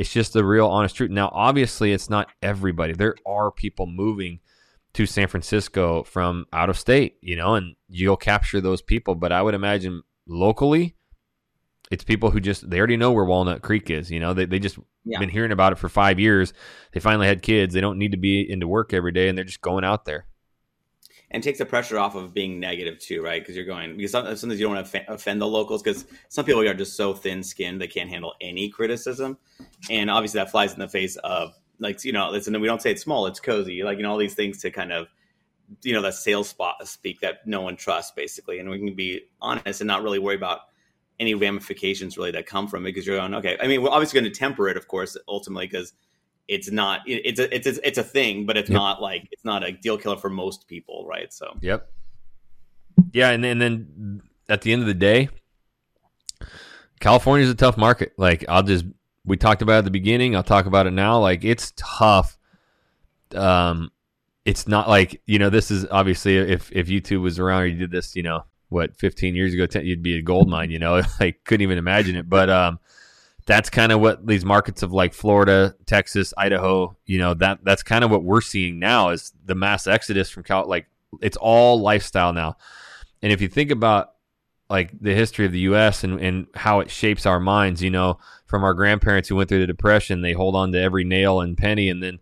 it's just the real honest truth. Now, obviously, it's not everybody. There are people moving to San Francisco from out of state, you know, and you'll capture those people. But I would imagine locally, it's people who just they already know where Walnut Creek is. You know, they they just yeah. been hearing about it for five years. They finally had kids. They don't need to be into work every day, and they're just going out there. And takes the pressure off of being negative too, right? Because you're going because sometimes you don't want to offend the locals because some people are just so thin skinned they can't handle any criticism, and obviously that flies in the face of like you know, listen, we don't say it's small, it's cozy, like you know all these things to kind of you know that sales spot speak that no one trusts basically, and we can be honest and not really worry about any ramifications really that come from it because you're going okay. I mean, we're obviously going to temper it, of course, ultimately because it's not it's a it's a, it's a thing, but it's yep. not like it's not a deal killer for most people, right? So yep, yeah, and, and then at the end of the day, California is a tough market. Like I'll just we talked about at the beginning. I'll talk about it now. Like it's tough. Um, it's not like you know. This is obviously if if YouTube was around or you did this, you know, what 15 years ago, 10, you'd be a gold mine. You know, [laughs] I couldn't even imagine it. But um, that's kind of what these markets of like Florida, Texas, Idaho. You know, that that's kind of what we're seeing now is the mass exodus from Cal. Like it's all lifestyle now. And if you think about like the history of the U.S. and, and how it shapes our minds, you know, from our grandparents who went through the depression, they hold on to every nail and penny, and then,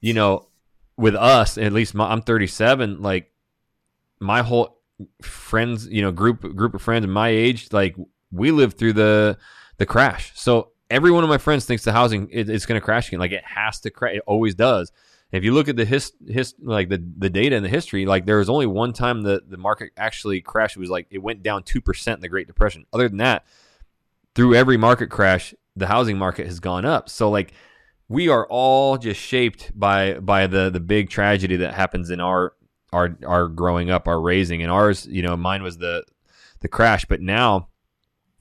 you know, with us, at least my, I'm 37, like my whole friends, you know, group group of friends my age, like we lived through the the crash. So every one of my friends thinks the housing it, going to crash again. Like it has to crash. It always does if you look at the his, his like the, the data and the history, like there was only one time the, the market actually crashed. It was like it went down two percent in the Great Depression. Other than that, through every market crash, the housing market has gone up. So like we are all just shaped by by the the big tragedy that happens in our our our growing up, our raising, and ours. You know, mine was the the crash, but now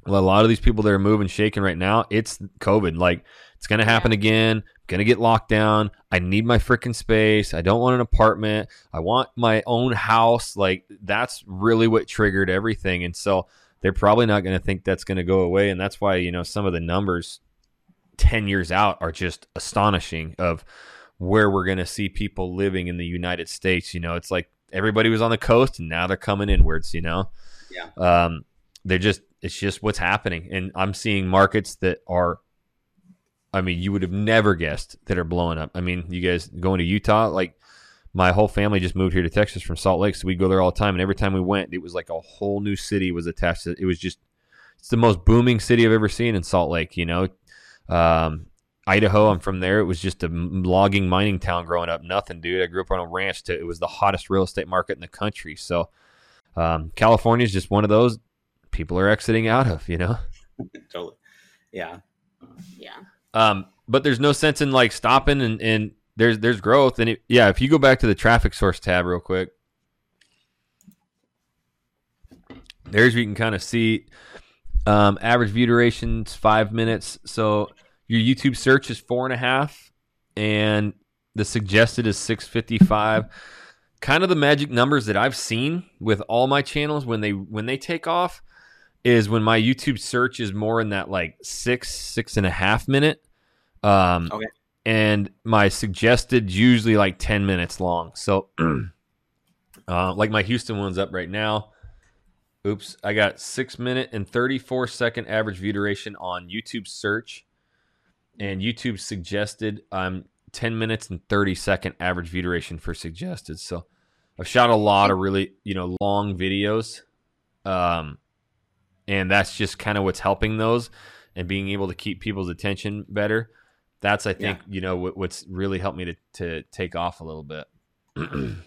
a lot of these people that are moving, shaking right now, it's COVID. Like it's going to happen again. I'm going to get locked down. I need my freaking space. I don't want an apartment. I want my own house. Like that's really what triggered everything. And so they're probably not going to think that's going to go away. And that's why, you know, some of the numbers 10 years out are just astonishing of where we're going to see people living in the United States. You know, it's like everybody was on the coast and now they're coming inwards, you know? Yeah. Um, they're just, it's just what's happening. And I'm seeing markets that are I mean, you would have never guessed that are blowing up. I mean, you guys going to Utah, like my whole family just moved here to Texas from Salt Lake, so we go there all the time. And every time we went, it was like a whole new city was attached to it. It was just, it's the most booming city I've ever seen in Salt Lake, you know. Um, Idaho, I'm from there. It was just a logging mining town growing up. Nothing, dude. I grew up on a ranch. To, it was the hottest real estate market in the country. So, um, California is just one of those people are exiting out of, you know? [laughs] totally. Yeah. Yeah. Um, but there's no sense in like stopping and, and there's there's growth and it, yeah, if you go back to the traffic source tab real quick, there's where you can kind of see um, average view durations five minutes. So your YouTube search is four and a half, and the suggested is six fifty five. Kind of the magic numbers that I've seen with all my channels when they when they take off is when my YouTube search is more in that like six, six and a half minute. Um, okay. And my suggested usually like 10 minutes long. So, [clears throat] uh, like my Houston one's up right now. Oops, I got six minute and 34 second average view duration on YouTube search. And YouTube suggested I'm 10 minutes and 30 second average view duration for suggested. So I've shot a lot of really, you know, long videos. Um, and that's just kind of what's helping those and being able to keep people's attention better. That's I think yeah. you know what, what's really helped me to to take off a little bit. [clears throat]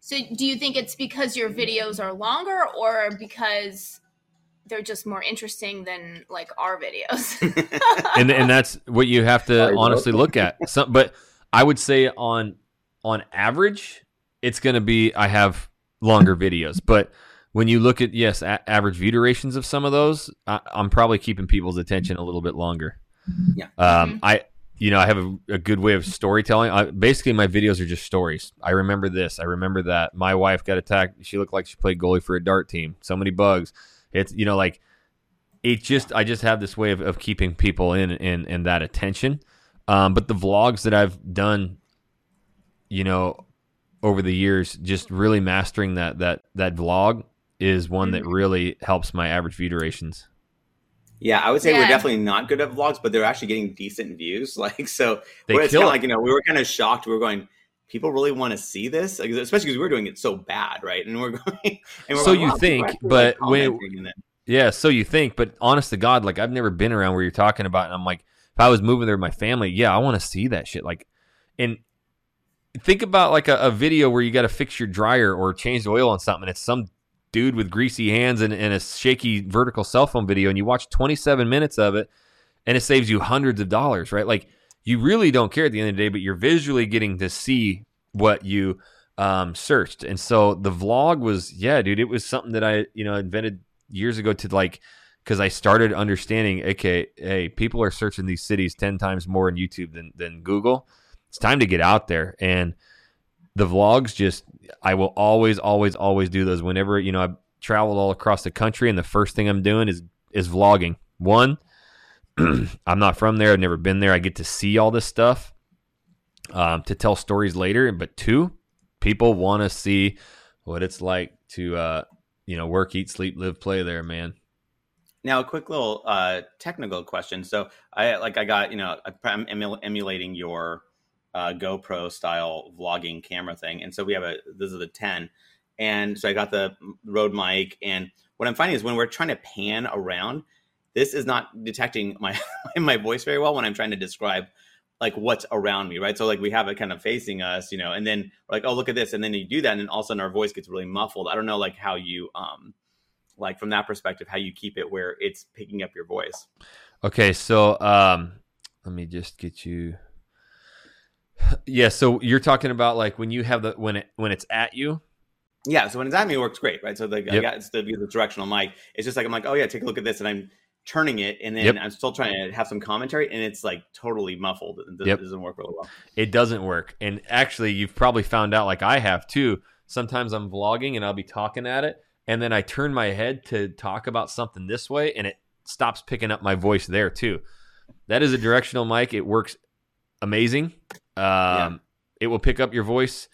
so, do you think it's because your videos are longer, or because they're just more interesting than like our videos? [laughs] and and that's what you have to honestly look at. Some, but I would say on on average, it's going to be I have longer videos, but when you look at yes a- average view durations of some of those I, am probably keeping people's attention a little bit longer Yeah. Um, Mhm. I, you know, I have a, a good way of storytelling. I, basically, my videos are just stories. I remember this. I remember that. My wife got attacked. She looked like she played goalie for a dart team. So many bugs. It's you know like it just I just have this way of, of keeping people in in in that attention. Um, but the vlogs that I've done, you know, over the years, just really mastering that that that vlog is one that Mhm. really helps my average view durations. Yeah, I would say we're definitely not good at vlogs, but they're actually getting decent views. [laughs] Like so, They it's kill kind of like you know we were kind of shocked. We were going, people really want to see this, like, especially because we were doing it so bad, right? And we're [laughs] going, and we're So going, you wow, think, but when- commenting and then- Yeah, so you think, but honest to God, like I've never been around where you're talking about, and I'm like, if I was moving there with my family, yeah, I want to see that shit. Like, and think about like a, a video where you got to fix your dryer or change the oil on something. And it's some dude with greasy hands and, and a shaky vertical cell phone video, and you watch 27 minutes of it, and it saves you hundreds of dollars, right? Like, you really don't care at the end of the day, but you're visually getting to see what you um, searched. And so the vlog was, yeah, dude, it was something that I, you know, invented years ago to like, because I started understanding, okay, hey, people are searching these cities 10 times more in YouTube than, than Google. It's time to get out there. And the vlogs just, I will always, always, always do those whenever, you know, I've traveled all across the country and the first thing I'm doing is, is vlogging. One, [clears throat] I'm not from there. I've never been there. I get to see all this stuff um, to tell stories later. But two, people want to see what it's like to, uh, you know, work, eat, sleep, live, play there, man. Now, a quick little uh, technical question. So, I like I got you know I'm emulating your uh, GoPro style vlogging camera thing, and so we have a this is the 10, and so I got the Rode mic, and what I'm finding is when we're trying to pan around, this is not detecting [laughs] my my voice very well when I'm trying to describe like what's around me, right? So like we have it kind of facing us, you know, and then like, oh look at this, and then you do that, and then all of a sudden our voice gets really muffled. I don't know like how you um like from that perspective how you keep it where it's picking up your voice Okay, so um, let me just get you. Yeah, so you're talking about like when you have the when it when it's at you. yeah so when it's at me it works great right so the, I Yep. got it's the, it's directional mic it's just like i'm like oh yeah take a look at this and i'm turning it and then Yep. i'm still trying to have some commentary and it's like totally muffled it doesn't, Yep. doesn't work really well It doesn't work, and actually, you've probably found out like I have too. Sometimes I'm vlogging and I'll be talking at it, and then I turn my head to talk about something this way, and it stops picking up my voice there too. That is a directional mic. It works amazing. Um, It will pick up your voice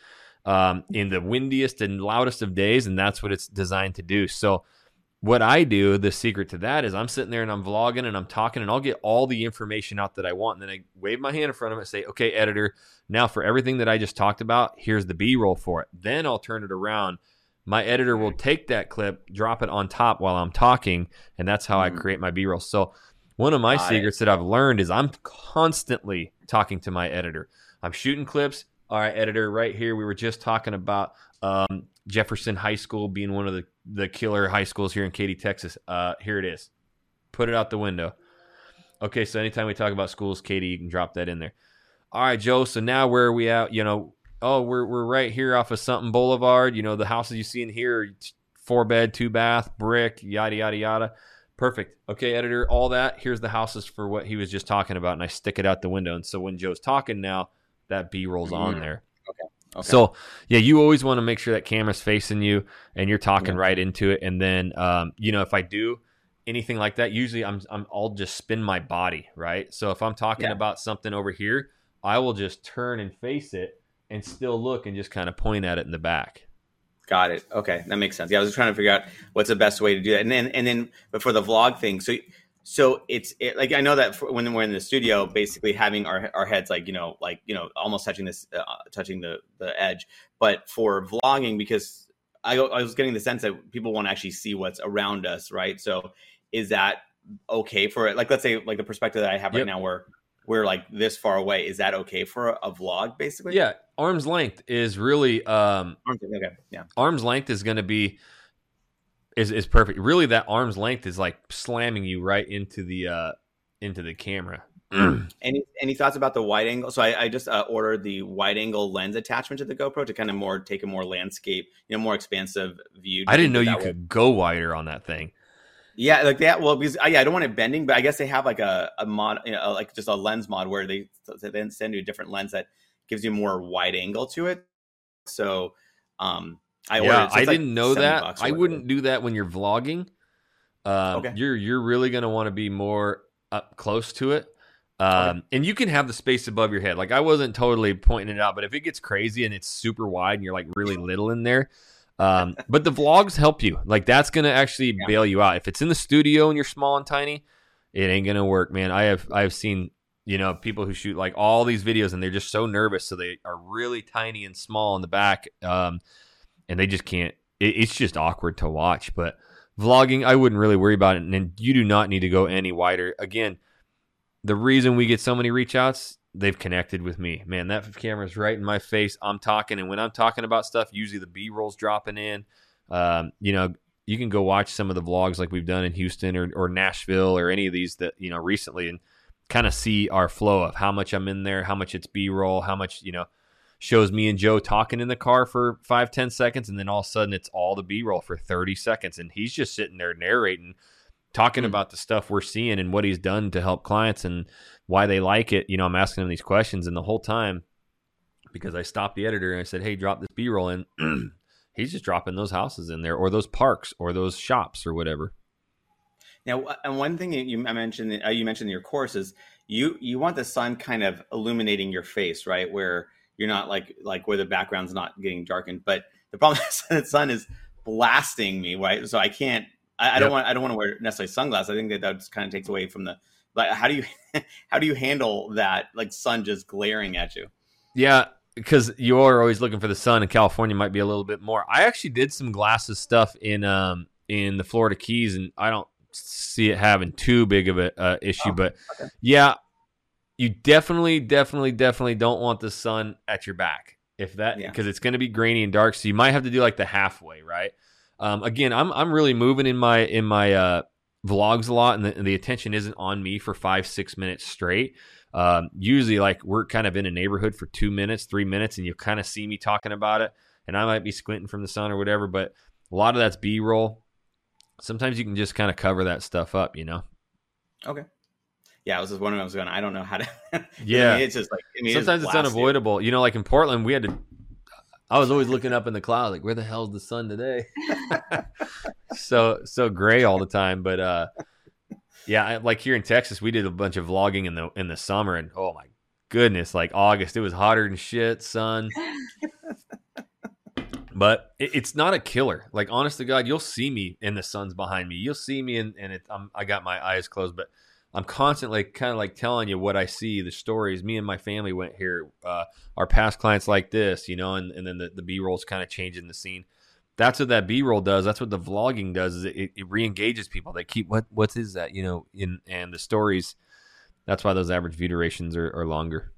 um, in the windiest and loudest of days, and that's what it's designed to do. So, what I do, the secret to that is I'm sitting there and I'm vlogging and I'm talking, and I'll get all the information out that I want, and then I wave my hand in front of it and say, "Okay, editor, now for everything that I just talked about, here's the B-roll for it." Then I'll turn it around. My editor will take that clip, drop it on top while I'm talking, and that's how I Mhm. create my B-roll. So, one of my Got it. secrets that I've learned is I'm constantly talking to my editor. I'm shooting clips. All right, editor, right here. We were just talking about um, Jefferson High School being one of the, the killer high schools here in Katy, Texas. Uh, here it is. Put it out the window. Okay, so anytime we talk about schools, Katy, you can drop that in there. All right, Joe. So now where are we at? You know, oh, we're we're right here off of something Boulevard. You know, the houses you see in here, four bed, two bath, brick, yada yada yada. Perfect. Okay, editor, all that. Here's the houses for what he was just talking about, and I stick it out the window. And so when Joe's talking now, that B rolls on Mhm. there. okay. So yeah, you always want to make sure that camera's facing you and you're talking Yeah. right into it. And then um, you know, if I do anything like that, usually I'm, I'm I'll just spin my body, right? So if I'm talking Yeah. about something over here, I will just turn and face it and still look and just kind of point at it in the back. Got it. Okay, that makes sense. Yeah, I was trying to figure out what's the best way to do that, and then and then but for the vlog thing, so so it's it, like I know that for, when we're in the studio, basically having our our heads like you know like you know almost touching this uh, touching the the edge, but for vlogging because I I was getting the sense that people want to actually see what's around us, right? So is that okay for it? Like let's say like the perspective that I have right Yep. now, where we're like this far away, is that okay for a, a vlog basically? Yeah, arm's length is really um, Okay. Yeah. arm's length is going to be is is perfect. Really, that arm's length is like slamming you right into the uh into the camera. [clears throat] Any any thoughts about the wide angle? So I, I just uh, ordered the wide angle lens attachment to the GoPro to kind of more take a more landscape, you know, more expansive view. I didn't know you could go wider on that thing. Yeah, like that. Well, because uh, yeah, I don't want it bending, but I guess they have like a, a mod, you know, like just a lens mod where they then send you a different lens that gives you more wide angle to it. So, um, I yeah, I didn't know that. I wouldn't do that when you're vlogging. Um, okay. You're you're really going to want to be more up close to it. Um, okay. and you can have the space above your head. Like I wasn't totally pointing it out, but if it gets crazy and it's super wide and you're like really little in there, um, but the vlogs help you. Like that's gonna actually yeah. bail you out. If it's in the studio and you're small and tiny, it ain't gonna work, man. I have I have seen you know people who shoot like all these videos and they're just so nervous, so they are really tiny and small in the back, um, and they just can't. It, it's just awkward to watch. But vlogging, I wouldn't really worry about it, and you do not need to go any wider. Again the reason we get so many reach outs, they've connected with me. Man, that camera's right in my face. I'm talking, and when I'm talking about stuff, usually the B roll's dropping in. Um, you know, you can go watch some of the vlogs like we've done in Houston or, or Nashville or any of these that you know recently, and kind of see our flow of how much I'm in there, how much it's B roll, how much you know shows me and Joe talking in the car for five ten seconds, and then all of a sudden it's all the B roll for thirty seconds, and he's just sitting there narrating talking mm-hmm. about the stuff we're seeing and what he's done to help clients and why they like it. You know, I'm asking them these questions, and the whole time, because I stopped the editor and I said, "Hey, drop this B-roll in," [clears throat] he's just dropping those houses in there, or those parks, or those shops, or whatever. Now, and one thing you mentioned, uh, you mentioned in your course is you you want the sun kind of illuminating your face, right? Where you're not like like where the background's not getting darkened. But the problem [laughs] is the sun is blasting me, right? So I can't I, I yep. don't want I don't want to wear necessarily sunglasses. I think that that just kind of takes away from the like how do you [laughs] how do you handle that like sun just glaring at you? Yeah, because you're always looking for the sun, and California might be a little bit more. I actually did some glasses stuff in um in the Florida Keys, and I don't see it having too big of a uh, issue. Oh, but okay. yeah, you definitely, definitely, definitely don't want the sun at your back if that because yeah. it's going to be grainy and dark. So you might have to do like the halfway, right? Um, again, I'm I'm really moving in my in my uh, vlogs a lot, and the, and the, attention isn't on me for five six minutes straight. Um, usually, like we're kind of in a neighborhood for two minutes, three minutes, and you kind of see me talking about it, and I might be squinting from the sun or whatever. But a lot of that's B roll. Sometimes you can just kind of cover that stuff up, you know. Okay. Yeah, I was just wondering. I was going. I don't know how to. yeah, [laughs] I mean, it's just like I mean, sometimes it's unavoidable. You know, like in Portland, we had to I was always looking up in the cloud, like, where the hell's the sun today? [laughs] so so gray all the time. But uh, yeah, like here in Texas, we did a bunch of vlogging in the in the summer, and oh my goodness, like August, it was hotter than shit, sun. but it, it's not a killer. Like honest to God, you'll see me and the sun's behind me. You'll see me and and it, I'm, I got my eyes closed, but I'm constantly kind of like telling you what I see, the stories. Me and my family went here. Uh, our past clients like this, you know, and, and then the, the B roll's kind of changing the scene. That's what that B roll does. That's what the vlogging does. Is it, it re-engages people. They keep what what is that? You know, in and the stories. That's why those average view durations are, are longer.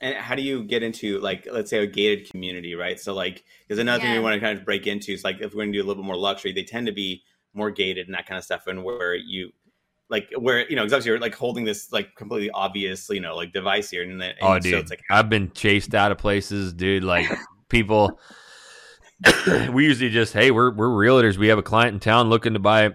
And how do you get into like let's say a gated community, right? So like because another yeah. thing we want to kind of break into is like if we're going to do a little bit more luxury, they tend to be more gated and that kind of stuff, and where you like where you know because you're like holding this like completely obvious you know like device here and then and oh dude so it's like i've been chased out of places dude like [laughs] people [coughs] we usually just hey we're we're realtors. We have a client in town looking to buy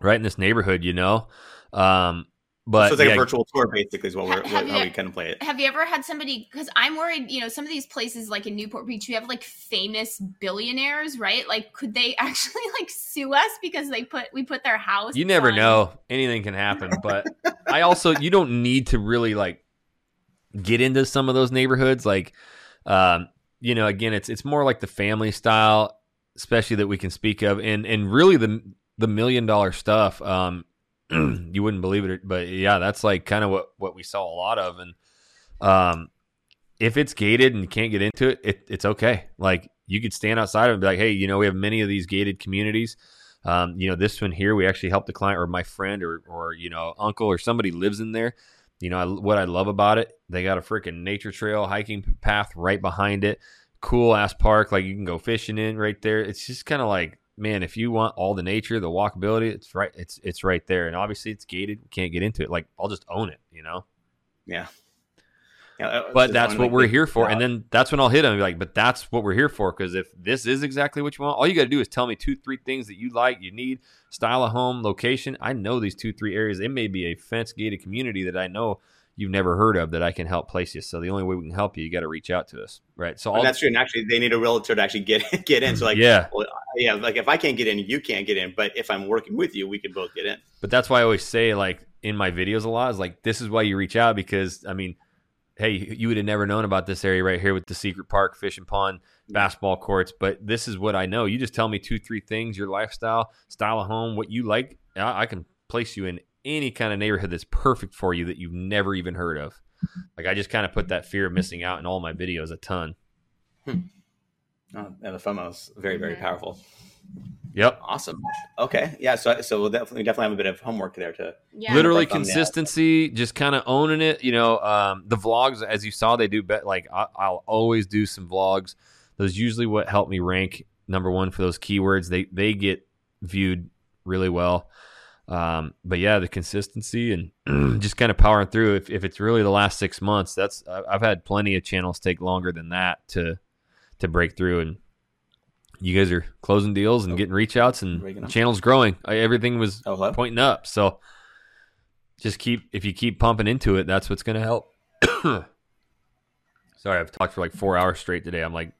right in this neighborhood you know? Um but so it's like yeah. a virtual tour, basically, is what we're what, how we kind of play it. Have you ever had somebody? Because I'm worried. You know, some of these places, like in Newport Beach, we have like famous billionaires, right? Like, could they [laughs] actually like sue us because they put we put their house? You never on... know. Anything can happen. But I also you don't need to really like get into some of those neighborhoods. Like, um, you know, again, it's it's more like the family style, especially that we can speak of, and and really the the million dollar stuff. Um, [clears throat] you wouldn't believe it, but yeah, that's like kind of what what we saw a lot of. And um, if it's gated and you can't get into it, it, it's okay. Like you could stand outside and be like, hey, you know, we have many of these gated communities. Um, you know, this one here, we actually helped the client or my friend or or you know, uncle or somebody lives in there. You know, I, what I love about it, they got a freaking nature trail hiking path right behind it. Cool ass park, like you can go fishing in right there. It's just kind of like man, if you want all the nature, the walkability, it's right. It's it's right there, and obviously it's gated. We can't get into it. Like I'll just own it. You know. Yeah. Yeah, but that's what we're here for. And then that's when I'll hit them. Like, but that's what we're here for. Because if this is exactly what you want, all you got to do is tell me two, three things that you like, you need, style of home, location. I know these two, three areas. It may be a fence gated community that I know you've never heard of that I can help place you. So the only way we can help you, you got to reach out to us, right? So that's true. And actually, they need a realtor to actually get [laughs] get in. So like, yeah, well, yeah, like if I can't get in, you can't get in. But if I'm working with you, we can both get in. But that's why I always say, like in my videos a lot, is like this is why you reach out because I mean, hey, you would have never known about this area right here with the secret park, fishing pond, mm-hmm. basketball courts. But this is what I know. You just tell me two, three things: your lifestyle, style of home, what you like. I, I can place you in any kind of neighborhood that's perfect for you that you've never even heard of. Like I just kind of put that fear of missing out in all my videos a ton. Hmm. Oh, yeah, the FOMO is very, very powerful. Yep. Awesome. Okay. Yeah. So, so we'll definitely definitely have a bit of homework there to Yeah. literally consistency, just kind of owning it. You know, um, the vlogs, as you saw, they do bet. Like I, I'll always do some vlogs. Those usually what help me rank number one for those keywords. They they get viewed really well. Um, but yeah, the consistency and [clears throat] just kind of powering through. If, if it's really the last six months, that's I've had plenty of channels take longer than that to to break through. And you guys are closing deals and getting reach outs, and channels growing. I, everything was oh, pointing up. So just keep if you keep pumping into it, that's what's going to help. [coughs] Sorry, I've talked for like four hours straight today. I'm like,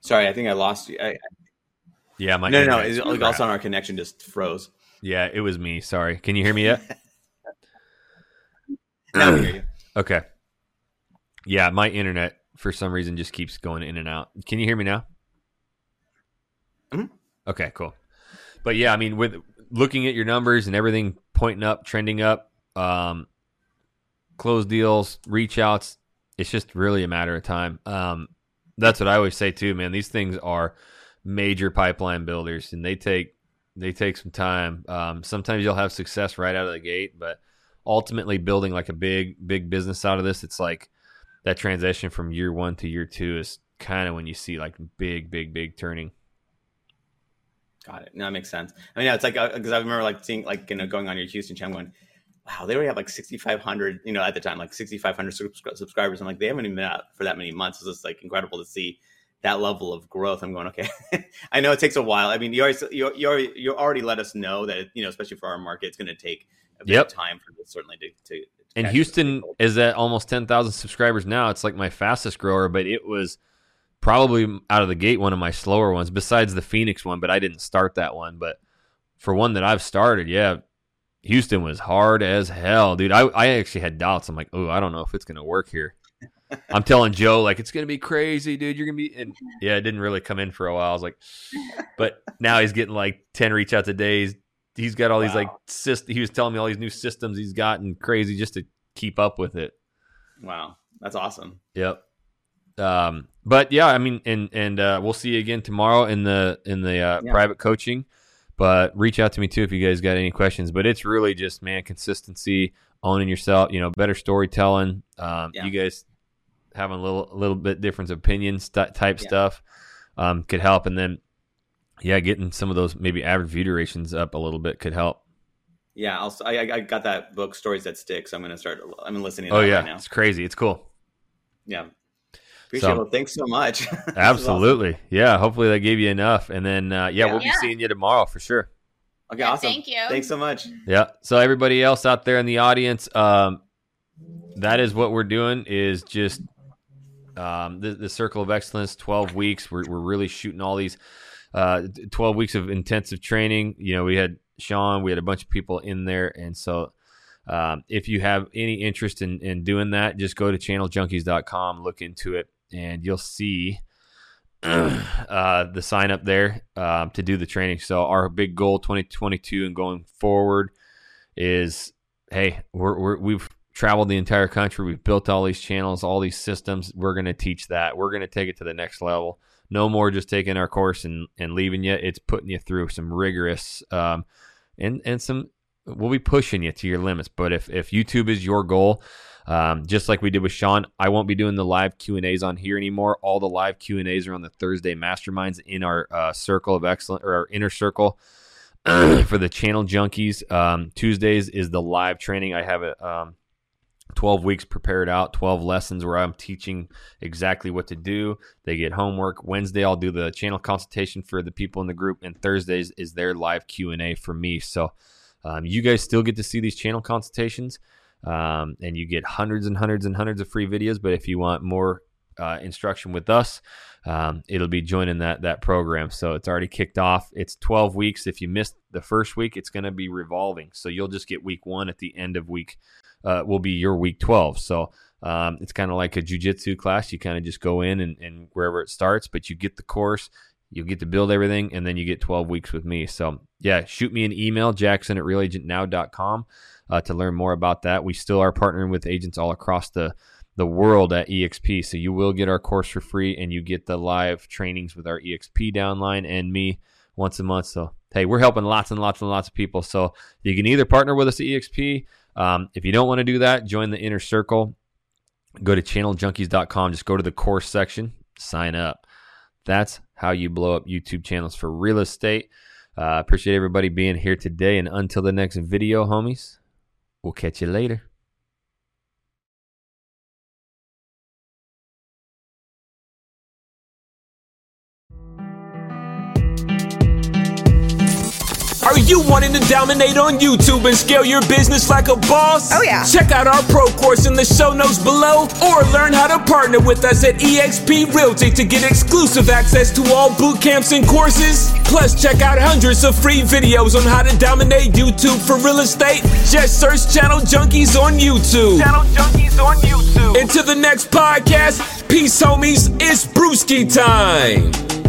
sorry, I think I lost you. I, yeah, my no, no, no. It's, like also our connection just froze. Yeah, it was me. Sorry. Can you hear me yet? [laughs] now we hear you. Okay. Yeah, my internet for some reason just keeps going in and out. Can you hear me now? Mm-hmm. Okay, cool. But yeah, I mean, with looking at your numbers and everything pointing up, trending up, um, close deals, reach outs, it's just really a matter of time. Um, that's what I always say too, man. These things are major pipeline builders, and they take they take some time. Um, sometimes you'll have success right out of the gate, but ultimately building like a big big business out of this, it's like that transition from year one to year two is kind of when you see like big big big turning. Got it. No, that makes sense. I mean, yeah, it's like because uh, I remember like seeing like you know going on your Houston channel going, wow, they already have like 6,500, you know, at the time, like 6,500 subscribers. I'm like, they haven't even been out for that many months. It's just like incredible to see that level of growth, I'm going, okay, [laughs] I know it takes a while. I mean, you already, you, you already, you already let us know that, you know, especially for our market, it's going to take a bit yep. of time for this certainly to, to, to and Houston is at almost 10,000 subscribers now. It's like my fastest grower, but it was probably out of the gate one of my slower ones besides the Phoenix one, but I didn't start that one. But for one that I've started, yeah, Houston was hard as hell, dude. I, I actually had doubts. I'm like, oh, I don't know if it's going to work here. I'm telling Joe like it's gonna be crazy, dude. You're gonna be and [laughs] yeah, it didn't really come in for a while. I was like, but now he's getting like ten reach outs a day. He's, he's got all wow. these like syst- He was telling me all these new systems he's gotten crazy just to keep up with it. Wow, that's awesome. Yep. Um, but yeah, I mean, and and uh, we'll see you again tomorrow in the in the uh, yeah. private coaching. But reach out to me too if you guys got any questions. But it's really just man consistency, owning yourself. You know, better storytelling. Um, yeah. You guys having a little a little bit different opinions st- type yeah. stuff um, could help, and then yeah, getting some of those maybe average view durations up a little bit could help. Yeah, I'll, I, I got that book, Stories That Stick. So I'm going to start. I'm listening. oh yeah, right now. it's crazy. It's cool. Yeah, appreciate so, it. Thanks so much. [laughs] absolutely. Awesome. Yeah. Hopefully that gave you enough, and then uh, yeah, yeah, we'll be seeing you tomorrow for sure. Okay, yeah, awesome. Thank you. Thanks so much. Yeah. So everybody else out there in the audience, um, that is what we're doing. Is just um, the, the Circle of Excellence, 12 weeks. We're, we're really shooting all these uh, 12 weeks of intensive training. You know, we had Sean, we had a bunch of people in there. And so um, if you have any interest in, in doing that, just go to channeljunkies.com, look into it, and you'll see [clears throat] uh, the sign up there um, to do the training. So our big goal 2022 and going forward is, hey, we're, we're we've traveled the entire country. We've built all these channels, all these systems. We're going to teach that. We're going to take it to the next level. No more just taking our course and, and leaving you. It's putting you through some rigorous um, and and some. We'll be pushing you to your limits. But if if YouTube is your goal, um, just like we did with Sean, I won't be doing the live Q and A's on here anymore. All the live Q and A's are on the Thursday masterminds in our uh, circle of excellence or our inner circle. [clears throat] for the channel junkies, um, Tuesdays is the live training. I have it um, 12 weeks prepared out 12 lessons where i'm teaching exactly what to do. They get homework. Wednesday i'll do the channel consultation for the people in the group and thursdays is their live q&a for me. So um, you guys still get to see these channel consultations um, and you get hundreds and hundreds and hundreds of free videos. But if you want more uh, instruction with us um, it'll be joining that that program. So it's already kicked off. It's 12 weeks. If you missed the first week it's going to be revolving. So you'll just get week one at the end of week uh, will be your week 12. So um, it's kind of like a jujitsu class. You kind of just go in and, and wherever it starts, but you get the course, you get to build everything, and then you get 12 weeks with me. So yeah, shoot me an email, jackson at realagentnow.com uh, to learn more about that. We still are partnering with agents all across the the world at EXP. So you will get our course for free and you get the live trainings with our EXP downline and me once a month. So hey, we're helping lots and lots and lots of people. So you can either partner with us at EXP um, if you don't want to do that, join the inner circle. Go to channeljunkies.com. Just go to the course section, sign up. That's how you blow up YouTube channels for real estate. Uh, appreciate everybody being here today. And until the next video, homies, we'll catch you later. Are you wanting to dominate on YouTube and scale your business like a boss? Oh, yeah. Check out our pro course in the show notes below or learn how to partner with us at eXp Realty to get exclusive access to all boot camps and courses. Plus, check out hundreds of free videos on how to dominate YouTube for real estate. Just search Channel Junkies on YouTube. Channel Junkies on YouTube. Until the next podcast, peace, homies. It's Brewski time.